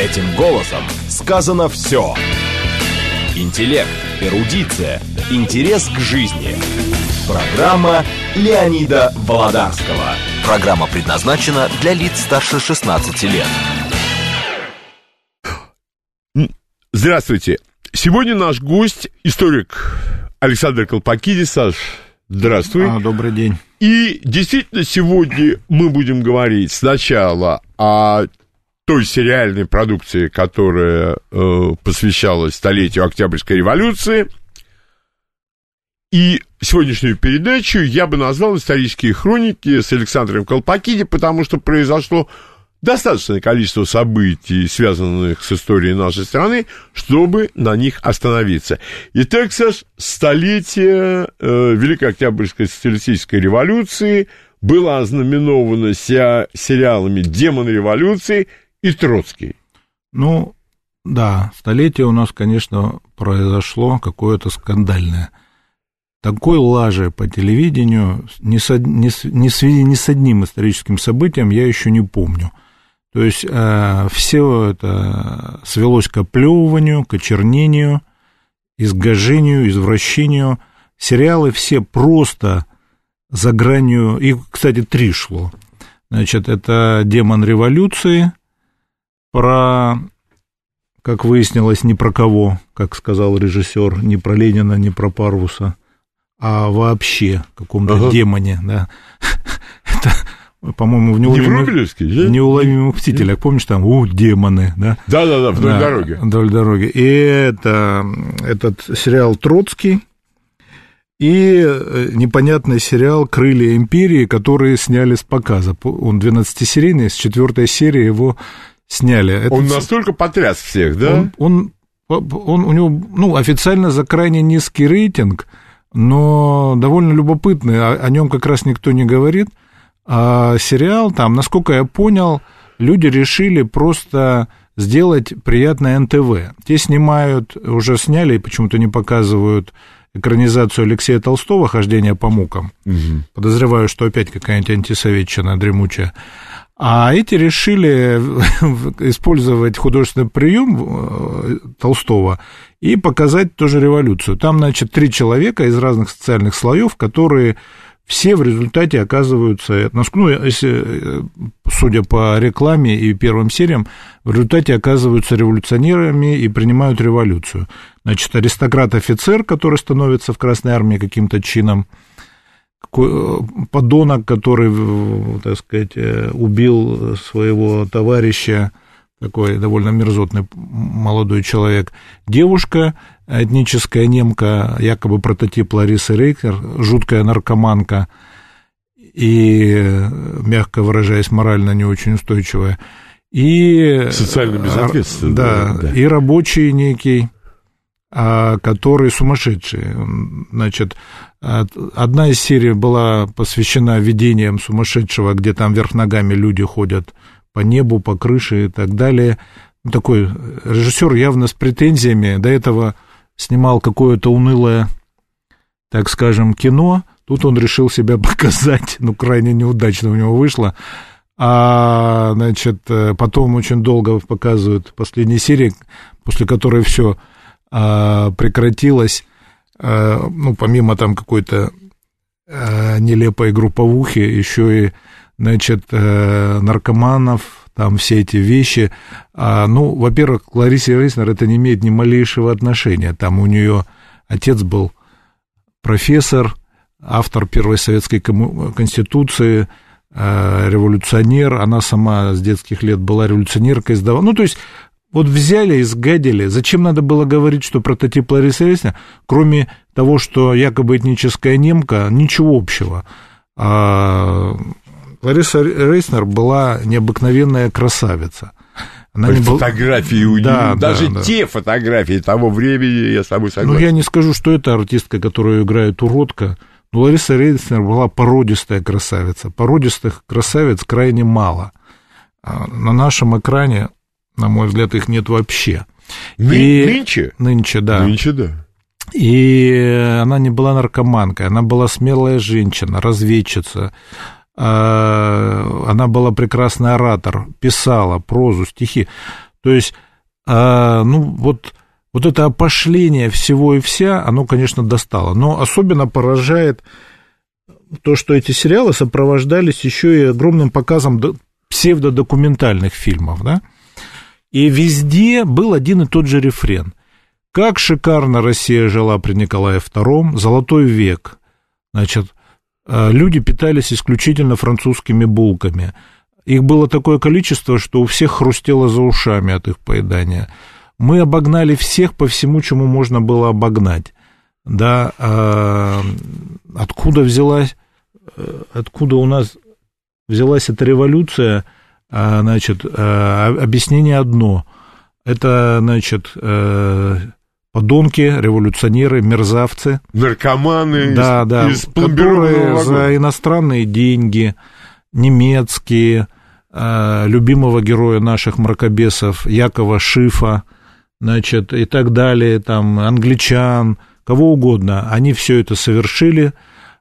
Этим голосом сказано все. Интеллект, эрудиция, интерес к жизни. Программа Леонида Володарского. Программа предназначена для лиц старше 16 лет. Здравствуйте. Сегодня наш гость, историк Александр Колпакидис. Саш, здравствуй. А, добрый день. И действительно, сегодня мы будем говорить сначала о той сериальной продукции, которая э, посвящалась столетию Октябрьской революции. И сегодняшнюю передачу я бы назвал «Исторические хроники» с Александром Колпакиди, потому что произошло достаточное количество событий, связанных с историей нашей страны, чтобы на них остановиться. Итак, Саш, столетие э, Великой Октябрьской социалистической революции было ознаменовано сериалами «Демон революции» и Троцкий. Ну, да, столетие у нас, конечно, произошло какое-то скандальное. Такой лажи по телевидению ни с, ни, с, ни, с, ни с одним историческим событием я еще не помню. То есть э, все это свелось к оплевыванию, к очернению, изгожению, извращению. Сериалы все просто за гранью... Их, кстати, три шло. Значит, это «Демон революции», про, как выяснилось, не про кого, как сказал режиссер, не про Ленина, не про Парвуса, а вообще каком-то ага. демоне, да. Это, по-моему, в неуловимых, в неуловимых птителях, помнишь, там, у, демоны, да? Да-да-да, вдоль да, дороги. Вдоль дороги. И это, этот сериал «Троцкий», и э, непонятный сериал «Крылья империи», который сняли с показа. Он 12-серийный, с четвертой серии его сняли. Это он настолько потряс всех, да? Он, он, он, у него, ну, официально за крайне низкий рейтинг, но довольно любопытный, о, о нем как раз никто не говорит. А сериал там, насколько я понял, люди решили просто сделать приятное НТВ. Те снимают, уже сняли и почему-то не показывают экранизацию Алексея Толстого «Хождение по мукам». Угу. Подозреваю, что опять какая-нибудь антисоветчина дремучая. А эти решили использовать художественный прием э, Толстого и показать тоже революцию. Там, значит, три человека из разных социальных слоев, которые все в результате оказываются, ну, если, э, судя по рекламе и первым сериям, в результате оказываются революционерами и принимают революцию. Значит, аристократ-офицер, который становится в Красной Армии каким-то чином, подонок, который, так сказать, э, убил своего товарища, такой довольно мерзотный молодой человек, девушка, этническая немка, якобы прототип Ларисы Рейкер, жуткая наркоманка и, мягко выражаясь, морально не очень устойчивая, и... Социально безответственный. Да, да, и рабочий некий, а, который сумасшедший. Значит, Одна из серий была посвящена видениям сумасшедшего, где там вверх ногами люди ходят по небу, по крыше и так далее. Такой режиссер явно с претензиями. До этого снимал какое-то унылое, так скажем, кино. Тут он решил себя показать. Ну, крайне неудачно у него вышло. А, значит, потом очень долго показывают последние серии, после которой все а, прекратилось Э, ну, помимо там какой-то э, нелепой групповухи, еще и, значит, э, наркоманов, там все эти вещи. А, ну, во-первых, к Ларисе это не имеет ни малейшего отношения. Там у нее отец был профессор, автор первой советской конституции, революционер, она сама с детских лет была революционеркой, издавала. Ну, то есть вот взяли и сгадили. Зачем надо было говорить, что прототип Ларисы Рейснер, кроме того, что якобы этническая немка, ничего общего. А Лариса Рейснер была необыкновенная красавица. Она не фотографии был... у да, даже да, те да. фотографии того времени, я с тобой согласен. Ну, я не скажу, что это артистка, которую играет уродка, но Лариса Рейснер была породистая красавица. Породистых красавиц крайне мало. А на нашем экране на мой взгляд, их нет вообще. Ны- и... Нынче? Нынче, да. Нынче, да. И она не была наркоманкой, она была смелая женщина, разведчица. А, она была прекрасный оратор, писала прозу, стихи. То есть, а, ну, вот, вот это опошление всего и вся, оно, конечно, достало. Но особенно поражает то, что эти сериалы сопровождались еще и огромным показом псевдодокументальных фильмов, да, и везде был один и тот же рефрен. Как шикарно Россия жила при Николае II, золотой век. Значит, э, люди питались исключительно французскими булками. Их было такое количество, что у всех хрустело за ушами от их поедания. Мы обогнали всех по всему, чему можно было обогнать. Да, а откуда взялась, э, откуда у нас взялась эта революция, значит, а, объяснение одно. Это, значит, э, подонки, революционеры, мерзавцы. Наркоманы да, из, да, из которые за иностранные деньги, немецкие, э, любимого героя наших мракобесов, Якова Шифа, значит, и так далее, там, англичан, кого угодно, они все это совершили,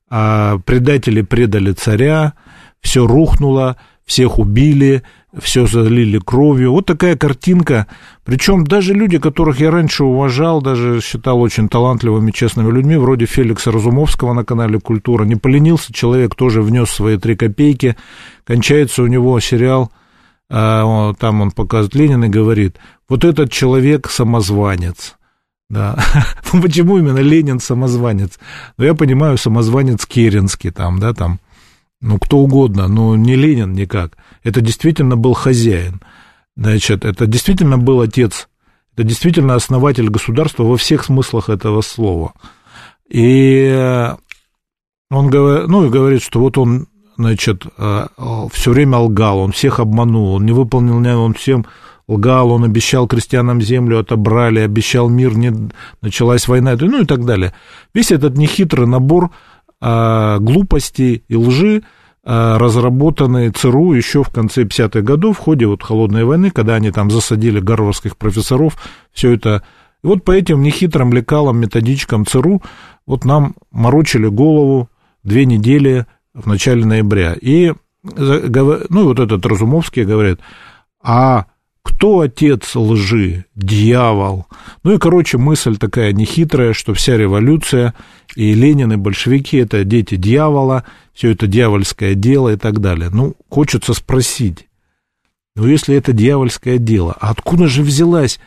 а предатели предали царя, все рухнуло, всех убили, все залили кровью. Вот такая картинка. Причем даже люди, которых я раньше уважал, даже считал очень талантливыми, честными людьми, вроде Феликса Разумовского на канале «Культура», не поленился, человек тоже внес свои три копейки. Кончается у него сериал, а, там он показывает Ленин и говорит, вот этот человек самозванец. Да. Ну, почему именно Ленин самозванец? Ну, я понимаю, самозванец Керенский там, да, там, ну, кто угодно, но не Ленин никак. Это действительно был хозяин. Значит, это действительно был отец, это действительно основатель государства во всех смыслах этого слова. И он говорит, ну, и говорит, что вот он, значит, э, все время лгал, он всех обманул, он не выполнил, он всем лгал, он обещал крестьянам землю, отобрали, обещал мир, не началась война, ну и так далее. Весь этот нехитрый набор глупости и лжи, а, разработанные ЦРУ еще в конце 50-х годов в ходе вот холодной войны, когда они там засадили гарвардских профессоров, все это... И вот по этим нехитрым лекалам, методичкам ЦРУ вот нам морочили голову две недели в начале ноября. И, ну, вот этот Разумовский говорит, а кто отец лжи? Дьявол. Ну и, короче, мысль такая нехитрая, что вся революция и Ленин, и большевики – это дети дьявола, все это дьявольское дело и так далее. Ну, хочется спросить, ну, если это дьявольское дело, а откуда же взялась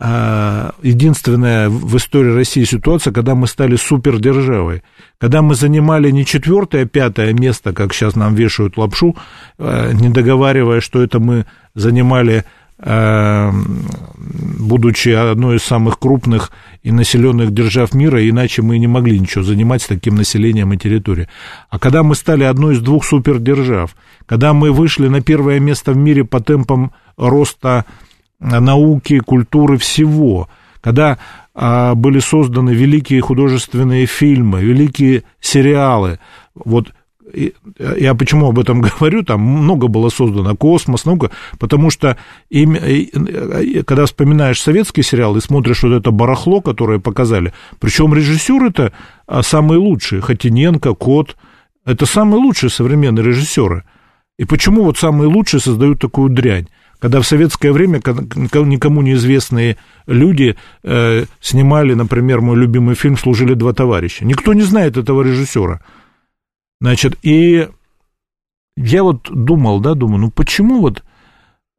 а, единственная в истории России ситуация, когда мы стали супердержавой, когда мы занимали не четвертое, а пятое место, как сейчас нам вешают лапшу, а, не договаривая, что это мы занимали будучи одной из самых крупных и населенных держав мира, иначе мы не могли ничего занимать с таким населением и территорией. А когда мы стали одной из двух супердержав, когда мы вышли на первое место в мире по темпам роста науки, культуры, всего, когда а, были созданы великие художественные фильмы, великие сериалы, вот я почему об этом говорю, там много было создано, космос, много, потому что им, когда вспоминаешь советский сериал и смотришь вот это барахло, которое показали, причем режиссер это а, самые лучшие, Хотиненко, Кот, это самые лучшие современные режиссеры. И почему вот самые лучшие создают такую дрянь? Когда в советское время никому неизвестные люди э, снимали, например, мой любимый фильм «Служили два товарища». Никто не знает этого режиссера. Значит, и я вот думал, да, думаю, ну почему вот,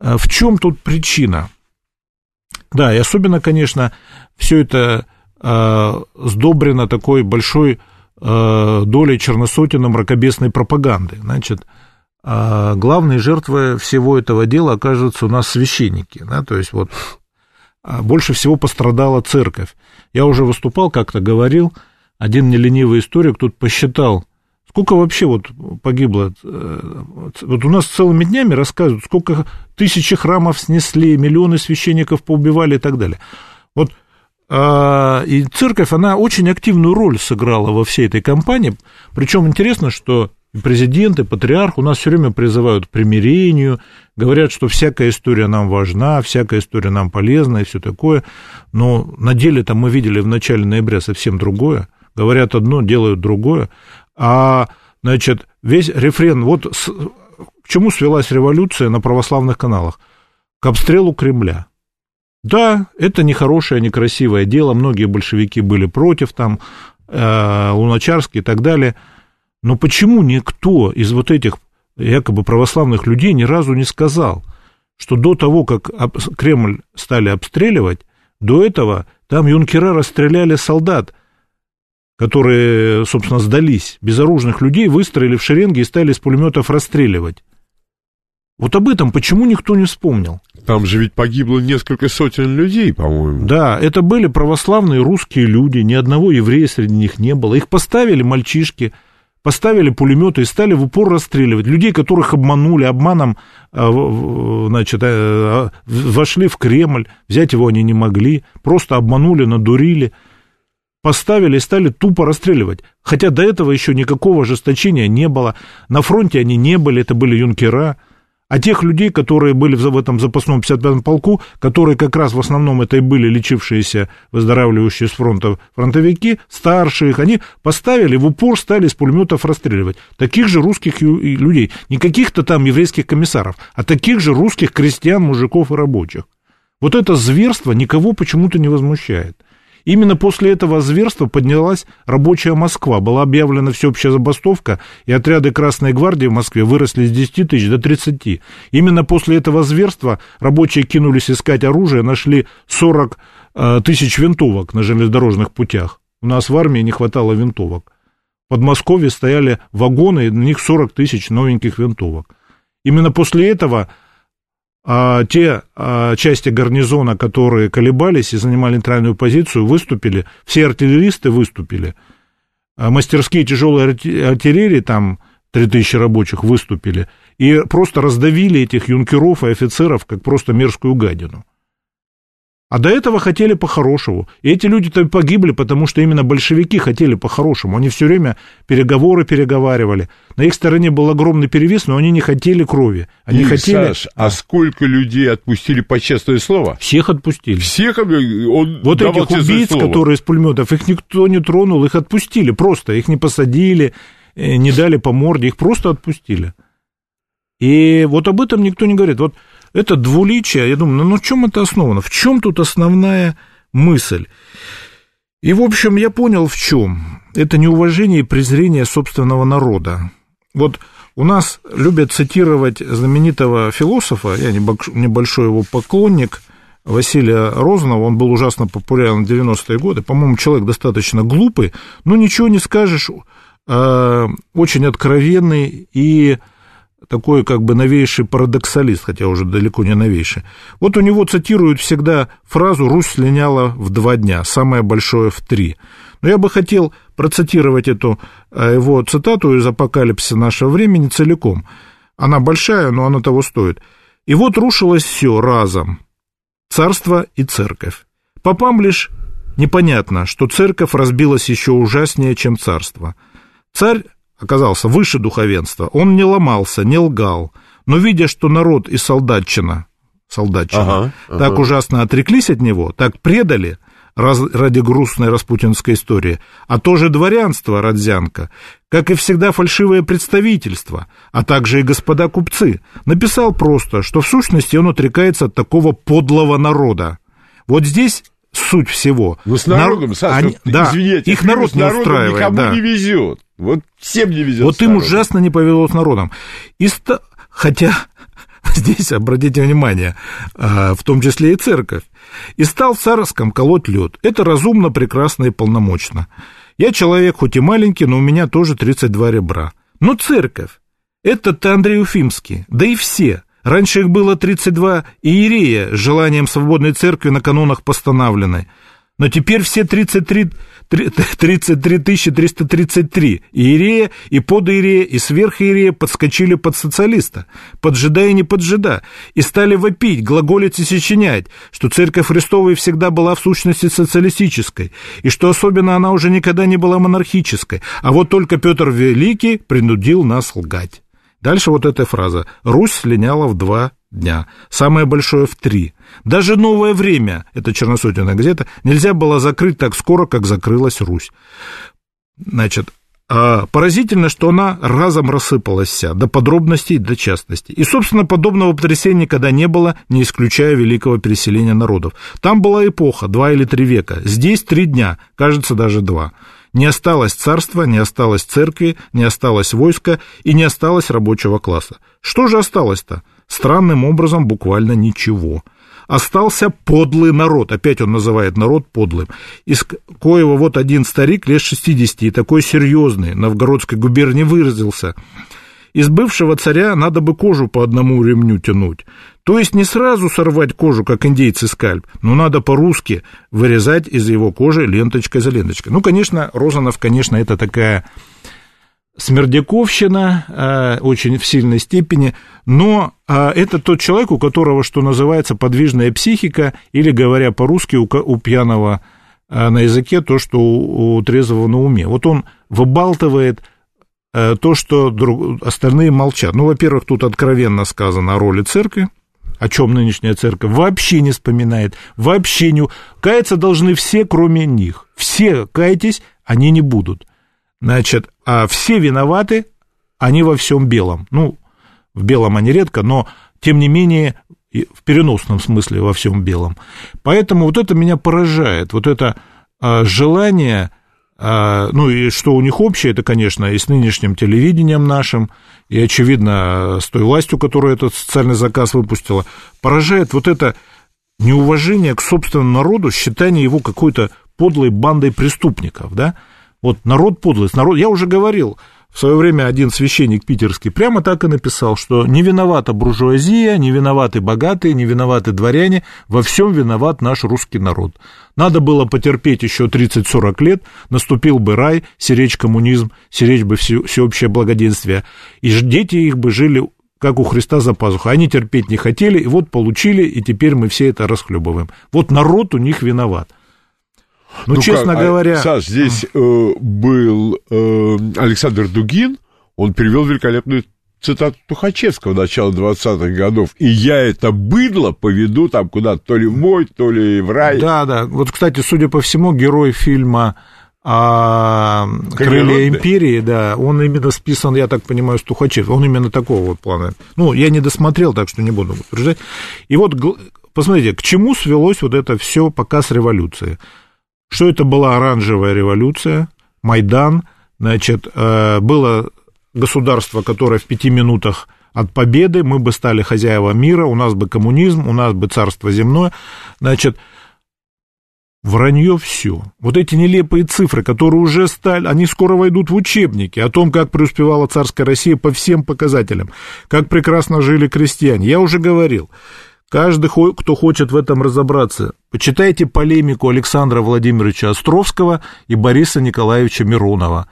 э, в чем тут причина? Да, и особенно, конечно, все это э, сдобрено такой большой э, долей черносотенной мракобесной пропаганды. Значит, э, главные жертвы всего этого дела окажутся у нас священники, да, то есть вот а больше всего пострадала церковь. Я уже выступал, как-то говорил, один неленивый историк тут посчитал, Сколько вообще вот погибло? Э, вот у нас целыми днями рассказывают, сколько тысячи храмов снесли, миллионы священников поубивали и так далее. Вот а, и церковь, она очень активную роль сыграла во всей этой кампании. Причем интересно, что президент, и патриарх у нас все время призывают к примирению, говорят, что всякая история нам важна, всякая история нам полезна и все такое. Но на деле-то мы видели в начале ноября совсем другое. Говорят одно, делают другое. А, значит, весь рефрен, вот с, к чему свелась революция на православных каналах? К обстрелу Кремля. Да, это нехорошее, некрасивое дело, многие большевики были против, там, э, Луначарский и так далее, но почему никто из вот этих якобы православных людей ни разу не сказал, что до того, как Кремль стали обстреливать, до этого там юнкера расстреляли солдат, которые, собственно, сдались, безоружных людей выстроили в шеренги и стали из пулеметов расстреливать. Вот об этом почему никто не вспомнил? Там же ведь погибло несколько сотен людей, по-моему. Да, это были православные русские люди, ни одного еврея среди них не было. Их поставили мальчишки, поставили пулеметы и стали в упор расстреливать. Людей, которых обманули, обманом а, значит, э, вошли в Кремль, взять его они не могли, просто обманули, надурили поставили и стали тупо расстреливать. Хотя до этого еще никакого ожесточения не было. На фронте они не были, это были юнкера. А тех людей, которые были в этом запасном 55-м полку, которые как раз в основном это и были лечившиеся, выздоравливающие с фронта фронтовики, старшие их, они поставили в упор, стали из пулеметов расстреливать. Таких же русских людей, не каких-то там еврейских комиссаров, а таких же русских крестьян, мужиков и рабочих. Вот это зверство никого почему-то не возмущает. Именно после этого зверства поднялась рабочая Москва. Была объявлена всеобщая забастовка, и отряды Красной Гвардии в Москве выросли с 10 тысяч до 30. Именно после этого зверства рабочие кинулись искать оружие, нашли 40 э, тысяч винтовок на железнодорожных путях. У нас в армии не хватало винтовок. В Подмосковье стояли вагоны, и на них 40 тысяч новеньких винтовок. Именно после этого а те а, части гарнизона, которые колебались и занимали нейтральную позицию, выступили, все артиллеристы выступили, а мастерские тяжелой артиллерии, там 3000 рабочих выступили, и просто раздавили этих юнкеров и офицеров, как просто мерзкую гадину. А до этого хотели по-хорошему. И эти люди-то погибли, потому что именно большевики хотели по-хорошему. Они все время переговоры переговаривали. На их стороне был огромный перевес, но они не хотели крови. Они И, хотели... Саш, а сколько людей отпустили по честное слово? Всех отпустили. Всех? Он вот этих убийц, слово. которые из пулеметов, их никто не тронул, их отпустили просто. Их не посадили, э, не дали по морде, их просто отпустили. И вот об этом никто не говорит. Вот это двуличие, я думаю, ну, ну в чем это основано? В чем тут основная мысль? И, в общем, я понял, в чем. Это неуважение и презрение собственного народа. Вот у нас любят цитировать знаменитого философа, я небольшой его поклонник, Василия Розанова, он был ужасно популярен в 90-е годы, по-моему, человек достаточно глупый, но ничего не скажешь, э, очень откровенный и такой как бы новейший парадоксалист, хотя уже далеко не новейший. Вот у него цитируют всегда фразу «Русь слиняла в два дня, самое большое в три». Но я бы хотел процитировать эту э, его цитату из «Апокалипсиса нашего времени» целиком. Она большая, но она того стоит. «И вот рушилось все разом, царство и церковь. Попам лишь непонятно, что церковь разбилась еще ужаснее, чем царство. Царь оказался выше духовенства, он не ломался, не лгал, но видя, что народ и солдатчина, солдатчина ага, ага. так ужасно отреклись от него, так предали раз, ради грустной распутинской истории, а тоже дворянство Родзянко, как и всегда фальшивое представительство, а также и господа купцы, написал просто, что в сущности он отрекается от такого подлого народа. Вот здесь суть всего. Ну, с народом, Нар... Саша, Они... да, извините, их народ не устраивает. Никому да. не везет. Вот всем не везет. Вот им ужасно не повезло с народом. И ста... Хотя здесь, обратите внимание, а, в том числе и церковь, и стал в Царском колоть лед. Это разумно, прекрасно и полномочно. Я человек хоть и маленький, но у меня тоже 32 ребра. Но церковь, это-то Андрей Уфимский, да и все – Раньше их было 32 иерея с желанием свободной церкви на канонах постановленной. Но теперь все 33, 33 333 иерея и подиерея и сверхиерея подскочили под социалиста, поджида и не поджида, и стали вопить, глаголить и сочинять, что церковь Христова всегда была в сущности социалистической, и что особенно она уже никогда не была монархической, а вот только Петр Великий принудил нас лгать. Дальше вот эта фраза. Русь слиняла в два дня. Самое большое в три. Даже новое время, это черносотенная газета, нельзя было закрыть так скоро, как закрылась Русь. Значит, а, поразительно, что она разом рассыпалась вся, до подробностей, до частностей. И, собственно, подобного потрясения никогда не было, не исключая великого переселения народов. Там была эпоха, два или три века. Здесь три дня, кажется, даже два. Не осталось царства, не осталось церкви, не осталось войска и не осталось рабочего класса. Что же осталось-то? Странным образом буквально ничего остался подлый народ. Опять он называет народ подлым. Из коего вот один старик лет 60 и такой серьезный, Новгородской губернии выразился. Из бывшего царя надо бы кожу по одному ремню тянуть. То есть не сразу сорвать кожу, как индейцы скальп, но надо по-русски вырезать из его кожи ленточкой за ленточкой. Ну, конечно, Розанов, конечно, это такая смердяковщина э, очень в сильной степени, но э, это тот человек, у которого, что называется, подвижная психика, или, говоря по-русски, у, пьяного э, на языке то, что у, трезвого на уме. Вот он выбалтывает то, что друг, остальные молчат. Ну, во-первых, тут откровенно сказано о роли церкви, о чем нынешняя церковь вообще не вспоминает, вообще не... Каяться должны все, кроме них. Все кайтесь, они не будут. Значит, все виноваты, они во всем белом. Ну, в белом они редко, но, тем не менее, в переносном смысле во всем белом. Поэтому вот это меня поражает, вот это а, желание, а, ну и что у них общее, это, конечно, и с нынешним телевидением нашим, и, очевидно, с той властью, которая этот социальный заказ выпустила, поражает вот это неуважение к собственному народу, считание его какой-то подлой бандой преступников, да, вот народ подлость, народ, я уже говорил, в свое время один священник питерский прямо так и написал, что не виновата буржуазия, не виноваты богатые, не виноваты дворяне, во всем виноват наш русский народ. Надо было потерпеть еще 30-40 лет, наступил бы рай, сиречь коммунизм, сиречь бы все, всеобщее благоденствие, и дети их бы жили как у Христа за пазухой. Они терпеть не хотели, и вот получили, и теперь мы все это расхлебываем. Вот народ у них виноват. Ну, ну честно как, говоря... Саш, здесь э, был э, Александр Дугин, он привел великолепную цитату Тухачевского начала 20-х годов, и я это быдло поведу там куда-то то ли в мой, то ли в рай. Да, да. Вот, кстати, судя по всему, герой фильма а «Крылья империи», да, он именно списан, я так понимаю, с Тухачев, он именно такого вот плана. Ну, я не досмотрел, так что не буду утверждать. И вот, посмотрите, к чему свелось вот это все показ революции что это была оранжевая революция, Майдан, значит, э, было государство, которое в пяти минутах от победы, мы бы стали хозяева мира, у нас бы коммунизм, у нас бы царство земное, значит, Вранье все. Вот эти нелепые цифры, которые уже стали, они скоро войдут в учебники о том, как преуспевала царская Россия по всем показателям, как прекрасно жили крестьяне. Я уже говорил, Каждый, кто хочет в этом разобраться, почитайте полемику Александра Владимировича Островского и Бориса Николаевича Миронова.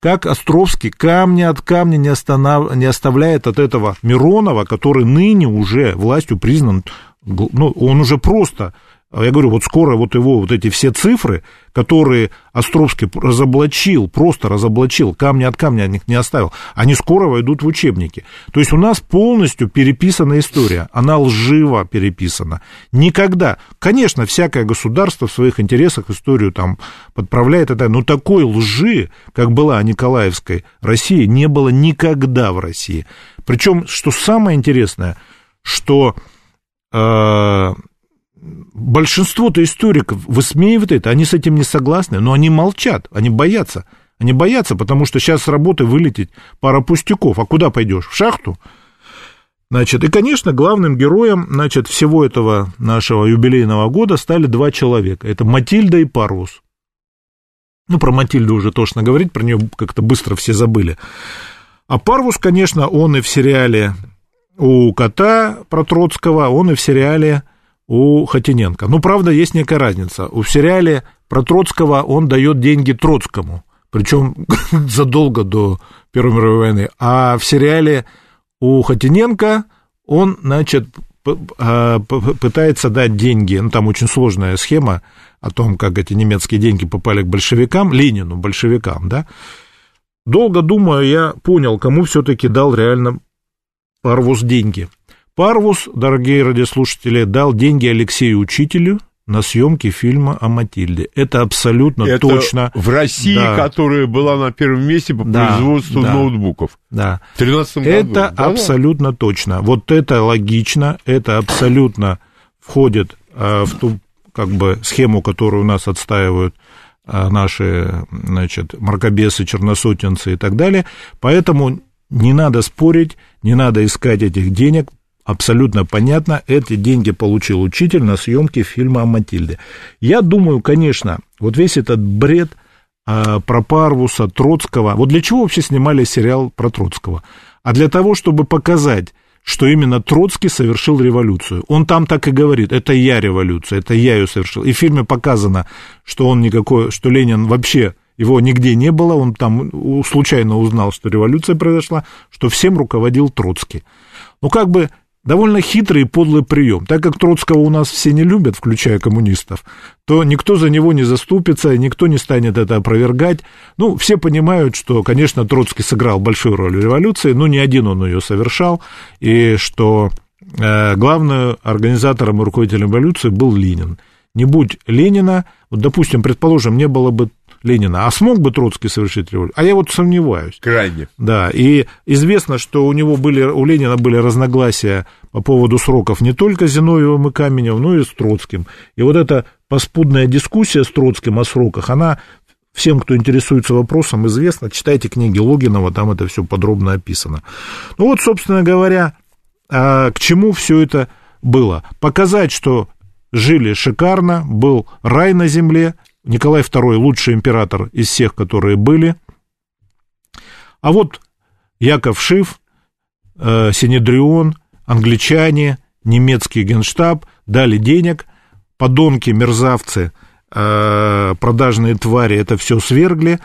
Как Островский камня от камня не, останов... не оставляет от этого Миронова, который ныне уже властью признан, ну, он уже просто я говорю, вот скоро вот его вот эти все цифры, которые Островский разоблачил, просто разоблачил, камни от камня от них не оставил, они скоро войдут в учебники. То есть у нас полностью переписана история, она лживо переписана. Никогда, конечно, всякое государство в своих интересах историю там подправляет, но такой лжи, как была о Николаевской России, не было никогда в России. Причем, что самое интересное, что э, большинство-то историков высмеивает это, они с этим не согласны, но они молчат, они боятся. Они боятся, потому что сейчас с работы вылететь пара пустяков. А куда пойдешь? В шахту? Значит, и, конечно, главным героем, значит, всего этого нашего юбилейного года стали два человека. Это Матильда и Парвус. Ну, про Матильду уже тошно говорить, про нее как-то быстро все забыли. А Парвус, конечно, он и в сериале у кота про Троцкого, он и в сериале у Хотиненко. Ну, правда, есть некая разница. В сериале про Троцкого он дает деньги Троцкому, причем задолго до Первой мировой войны. А в сериале у Хотиненко он, значит, а, пытается дать деньги, ну, там очень сложная схема о том, как эти немецкие деньги попали к большевикам, Ленину, большевикам, да. Долго думаю, я понял, кому все-таки дал реально Парвус деньги. Парвус, дорогие радиослушатели, дал деньги Алексею Учителю, на съемки фильма о Матильде. Это абсолютно Это точно. В России, Да. которая была на первом месте по Да, производству да. ноутбуков. Да. В 13 году. Это Да-да. абсолютно точно. Вот это логично, это абсолютно входит э, в ту как бы схему, которую у нас отстаивают э, наши, значит, мракобесы, черносотенцы и так далее. Поэтому не надо спорить, не надо искать этих денег. Абсолютно понятно, эти деньги получил учитель на съемке фильма о Матильде. Я думаю, конечно, вот весь этот бред а, про Парвуса, Троцкого. Вот для чего вообще снимали сериал про Троцкого? А для того, чтобы показать, что именно Троцкий совершил революцию. Он там так и говорит, это я революция, это я ее совершил. И в фильме показано, что он никакой, что Ленин вообще, его нигде не было, он там случайно узнал, что революция произошла, что всем руководил Троцкий. Ну, как бы довольно хитрый и подлый прием. Так как Троцкого у нас все не любят, включая коммунистов, то никто за него не заступится, никто не станет это опровергать. Ну, все понимают, что, конечно, Троцкий сыграл большую роль в революции, но не один он ее совершал, и что э, главным организатором и руководителем революции был Ленин. Не будь Ленина, вот, допустим, предположим, не было бы Ленина, а смог бы Троцкий совершить революцию? А я вот сомневаюсь. Крайне. Да, и известно, что у него были, у Ленина были разногласия по поводу сроков не только с Зиновьевым и Каменевым, но и с Троцким. И вот эта поспудная дискуссия с Троцким о сроках, она всем, кто интересуется вопросом, известна. Читайте книги Логинова, там это все подробно описано. Ну вот, собственно говоря, а, к чему все это было? Показать, что жили шикарно, был рай на земле, Николай II лучший император из всех, которые были. А вот Яков Шиф, э, Синедрион, англичане, немецкий генштаб дали денег, подонки, мерзавцы, э, продажные твари это все свергли.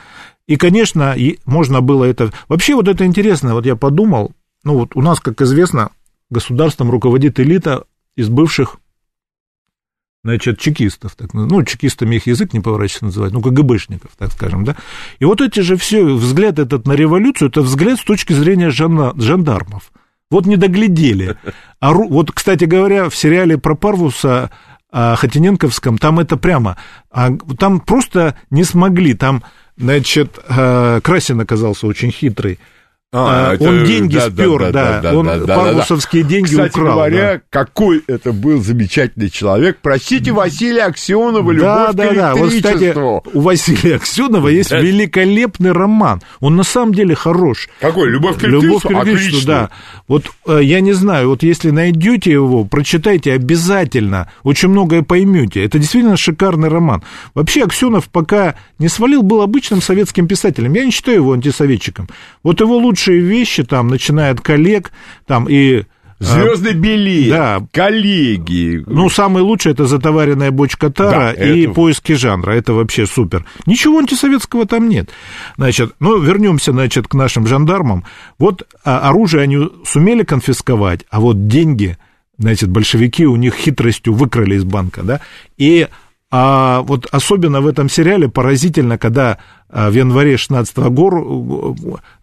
И, конечно, можно было это... Вообще вот это интересно, вот я подумал, ну вот у нас, как известно, государством руководит элита из бывших значит, чекистов, так, ну, чекистами их язык не поворачивается называть, ну, КГБшников, так скажем, да, и вот эти же все, взгляд этот на революцию, это взгляд с точки зрения жандармов, вот не доглядели, а вот, кстати говоря, в сериале про Парвуса Хотиненковском, там это прямо, а, там просто не смогли, там, значит, а, Красин оказался очень хитрый, а, это- он деньги да, да, спер, да, да, да, он да, да, да, деньги Кстати украл. говоря, да. какой это был замечательный человек. Простите Василия Аксенова, любовь Да, к да, да. Вот, кстати, у Василия Аксенова есть Да. великолепный роман. Он на самом деле хорош. Какой? Любовь к Любовь к электричеству? да. Вот э, я не знаю, вот если найдете его, прочитайте обязательно, очень многое поймете. Это действительно шикарный роман. Вообще Аксенов пока не свалил, был обычным советским писателем. Я не считаю его антисоветчиком. Вот его лучшие вещи, там, начиная от коллег, там и... э, Звездный билет, да. коллеги. Ну, самый лучший это затоваренная бочка тара Да, и это- поиски жанра. Это вообще супер. Ничего антисоветского там нет. Значит, ну, вернемся, значит, к нашим жандармам. Вот а, оружие они сумели конфисковать, а вот деньги, значит, большевики у них хитростью выкрали из банка, да, и а вот особенно в этом сериале поразительно, когда в январе 16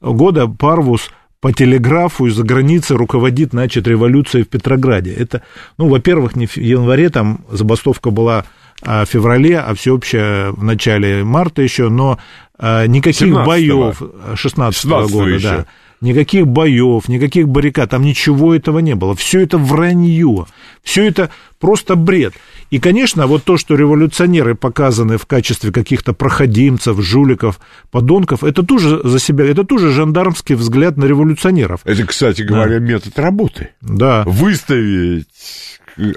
года Парвус по телеграфу из-за границы руководит, значит, революцией в Петрограде. Это, ну, во-первых, не в январе, там забастовка была а, в феврале, а всеобщая в начале марта еще, но а, никаких 17-го. боев 16 16-го года, еще. да, никаких боев, никаких баррикад, там ничего этого не было. Все это вранье, все это просто бред. И, конечно, вот то, что революционеры показаны в качестве каких-то проходимцев, жуликов, подонков, это тоже за себя, это тоже жандармский взгляд на революционеров. Это, кстати говоря, метод работы. Да. Выставить.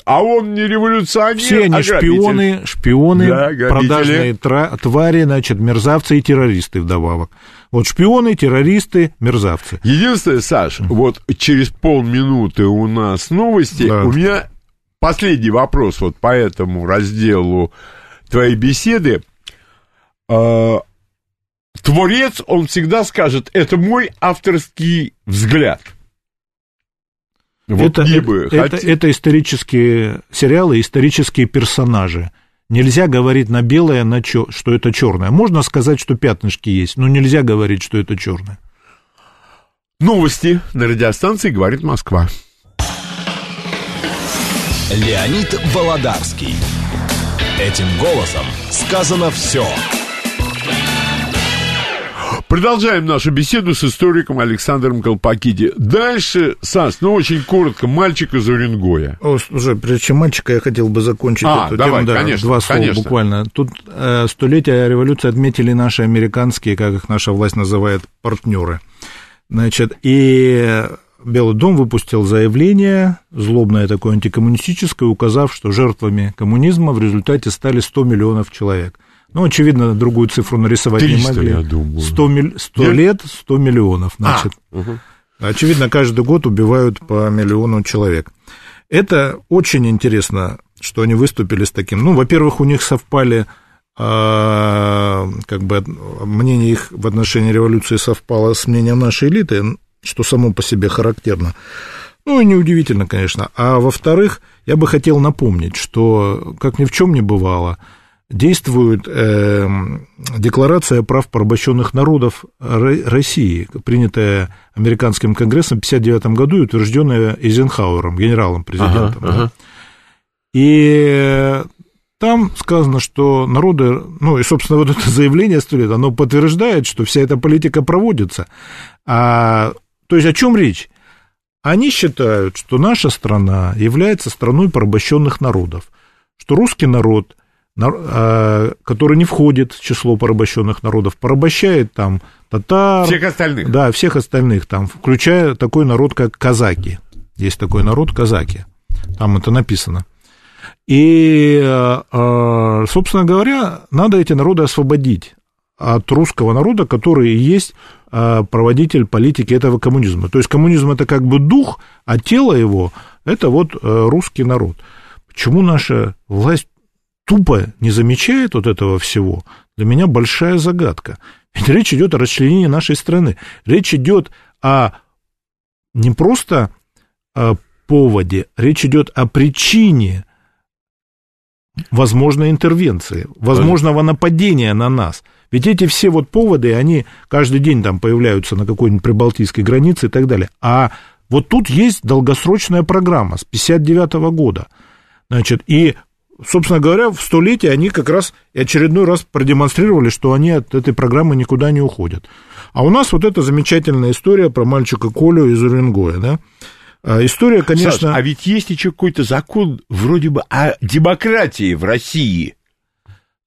А он не революционер, Все они а шпионы, шпионы, Да, грабители. продажные тра- твари, значит, мерзавцы и террористы вдобавок. Вот шпионы, террористы, мерзавцы. Единственное, Саш, вот через полминуты у нас новости. Да. У меня последний вопрос вот по этому разделу твоей беседы. А, Творец, он всегда скажет, это мой авторский взгляд. Вот это, не это, бы это, это исторические сериалы, исторические персонажи. Нельзя говорить на белое, на чё, что это черное. Можно сказать, что пятнышки есть, но нельзя говорить, что это черное. Новости на радиостанции «Говорит Москва». Леонид Володарский. Этим голосом сказано все. Продолжаем нашу беседу с историком Александром Колпакиди. Дальше, Сас, ну очень коротко, мальчик из Уренгоя. О, уже прежде чем мальчика, я хотел бы закончить А, эту давай, тему. Да, конечно, два слова конечно. буквально. Тут э, столетие революции отметили наши американские, как их наша власть называет, партнеры. Значит, и Белый дом выпустил заявление, злобное такое антикоммунистическое, указав, что жертвами коммунизма в результате стали 100 миллионов человек. Ну, очевидно, другую цифру нарисовать не 300, могли. я думаю. 100, миль- 100 Нет? лет, 100 миллионов, значит. Мгм. Очевидно, каждый год убивают по миллиону человек. Это очень интересно, что они выступили с таким. Ну, во-первых, у них совпали, а, как бы, мнение их в отношении революции совпало с мнением нашей элиты, что само по себе характерно. Ну, и неудивительно, конечно. А во-вторых, я бы хотел напомнить, что, как ни в чем не бывало, действует э, Декларация прав порабощенных народов Ро- России, принятая Американским Конгрессом в 1959 году и утвержденная Эйзенхауэром, генералом-президентом. Ага, да. ага. И там сказано, что народы, ну и, собственно, вот это заявление сто лет, оно подтверждает, что вся эта политика проводится. А, то есть о чем речь? Они считают, что наша страна является страной порабощенных народов, что русский народ, нар- который не входит в число порабощенных народов, порабощает там татар, Всех остальных. да, всех остальных, там, включая такой народ, как казаки. Есть такой народ казаки. Там это написано. И, э, собственно говоря, надо эти народы освободить от русского народа, который и есть э, проводитель политики этого коммунизма. То есть коммунизм это как бы дух, а тело его это вот э, русский народ. Почему наша власть тупо не замечает вот этого всего, для меня большая загадка. Ведь речь идет о расчленении нашей страны. Речь идет о не просто о поводе, речь идет о причине возможной интервенции, возможного нападения на нас. Ведь эти все вот поводы, они каждый день там появляются на какой-нибудь прибалтийской границе и так далее. А вот тут есть долгосрочная программа с 59 года. Значит, и, собственно говоря, в столетие они как раз и очередной раз продемонстрировали, что они от этой программы никуда не уходят. А у нас вот эта замечательная история про мальчика Колю из Уренгоя, да? А, История, конечно... Саш, а ведь есть еще какой-то закон вроде бы о демократии в России.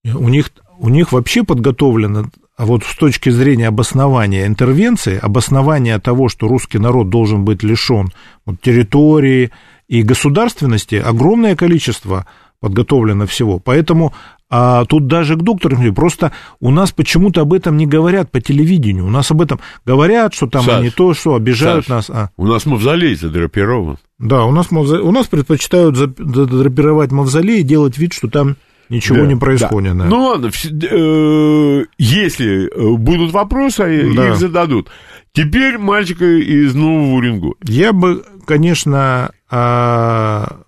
У них, у них вообще подготовлено, а вот с точки зрения обоснования интервенции, обоснования того, что русский народ должен быть лишен вот, территории и государственности, огромное количество подготовлено всего. Поэтому а, тут даже к доктору, просто у нас почему-то об этом не говорят по телевидению. У нас об этом говорят, что там Саш, они то, что обижают Саш, нас. А. У нас мавзолей задрапирован. Да, у нас, мавзо- у нас предпочитают задрапировать мавзолей и делать вид, что там ничего Да, не происходит. да. да. Ну ладно, э, если э, будут вопросы, Да. их зададут. Теперь мальчика из Нового Уренгоя. Я бы, конечно, а,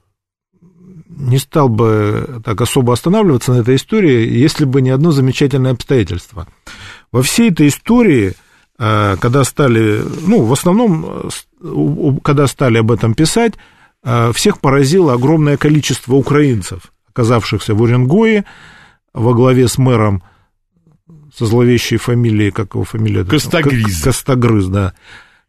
не стал бы так особо останавливаться на этой истории, если бы не одно замечательное обстоятельство. Во всей этой истории, а, когда стали, ну, в основном, э, когда стали об этом писать, а, всех поразило огромное количество украинцев, оказавшихся в Уренгое во главе с мэром со зловещей фамилией, как его фамилия? Костогриз. Костогрыз, да.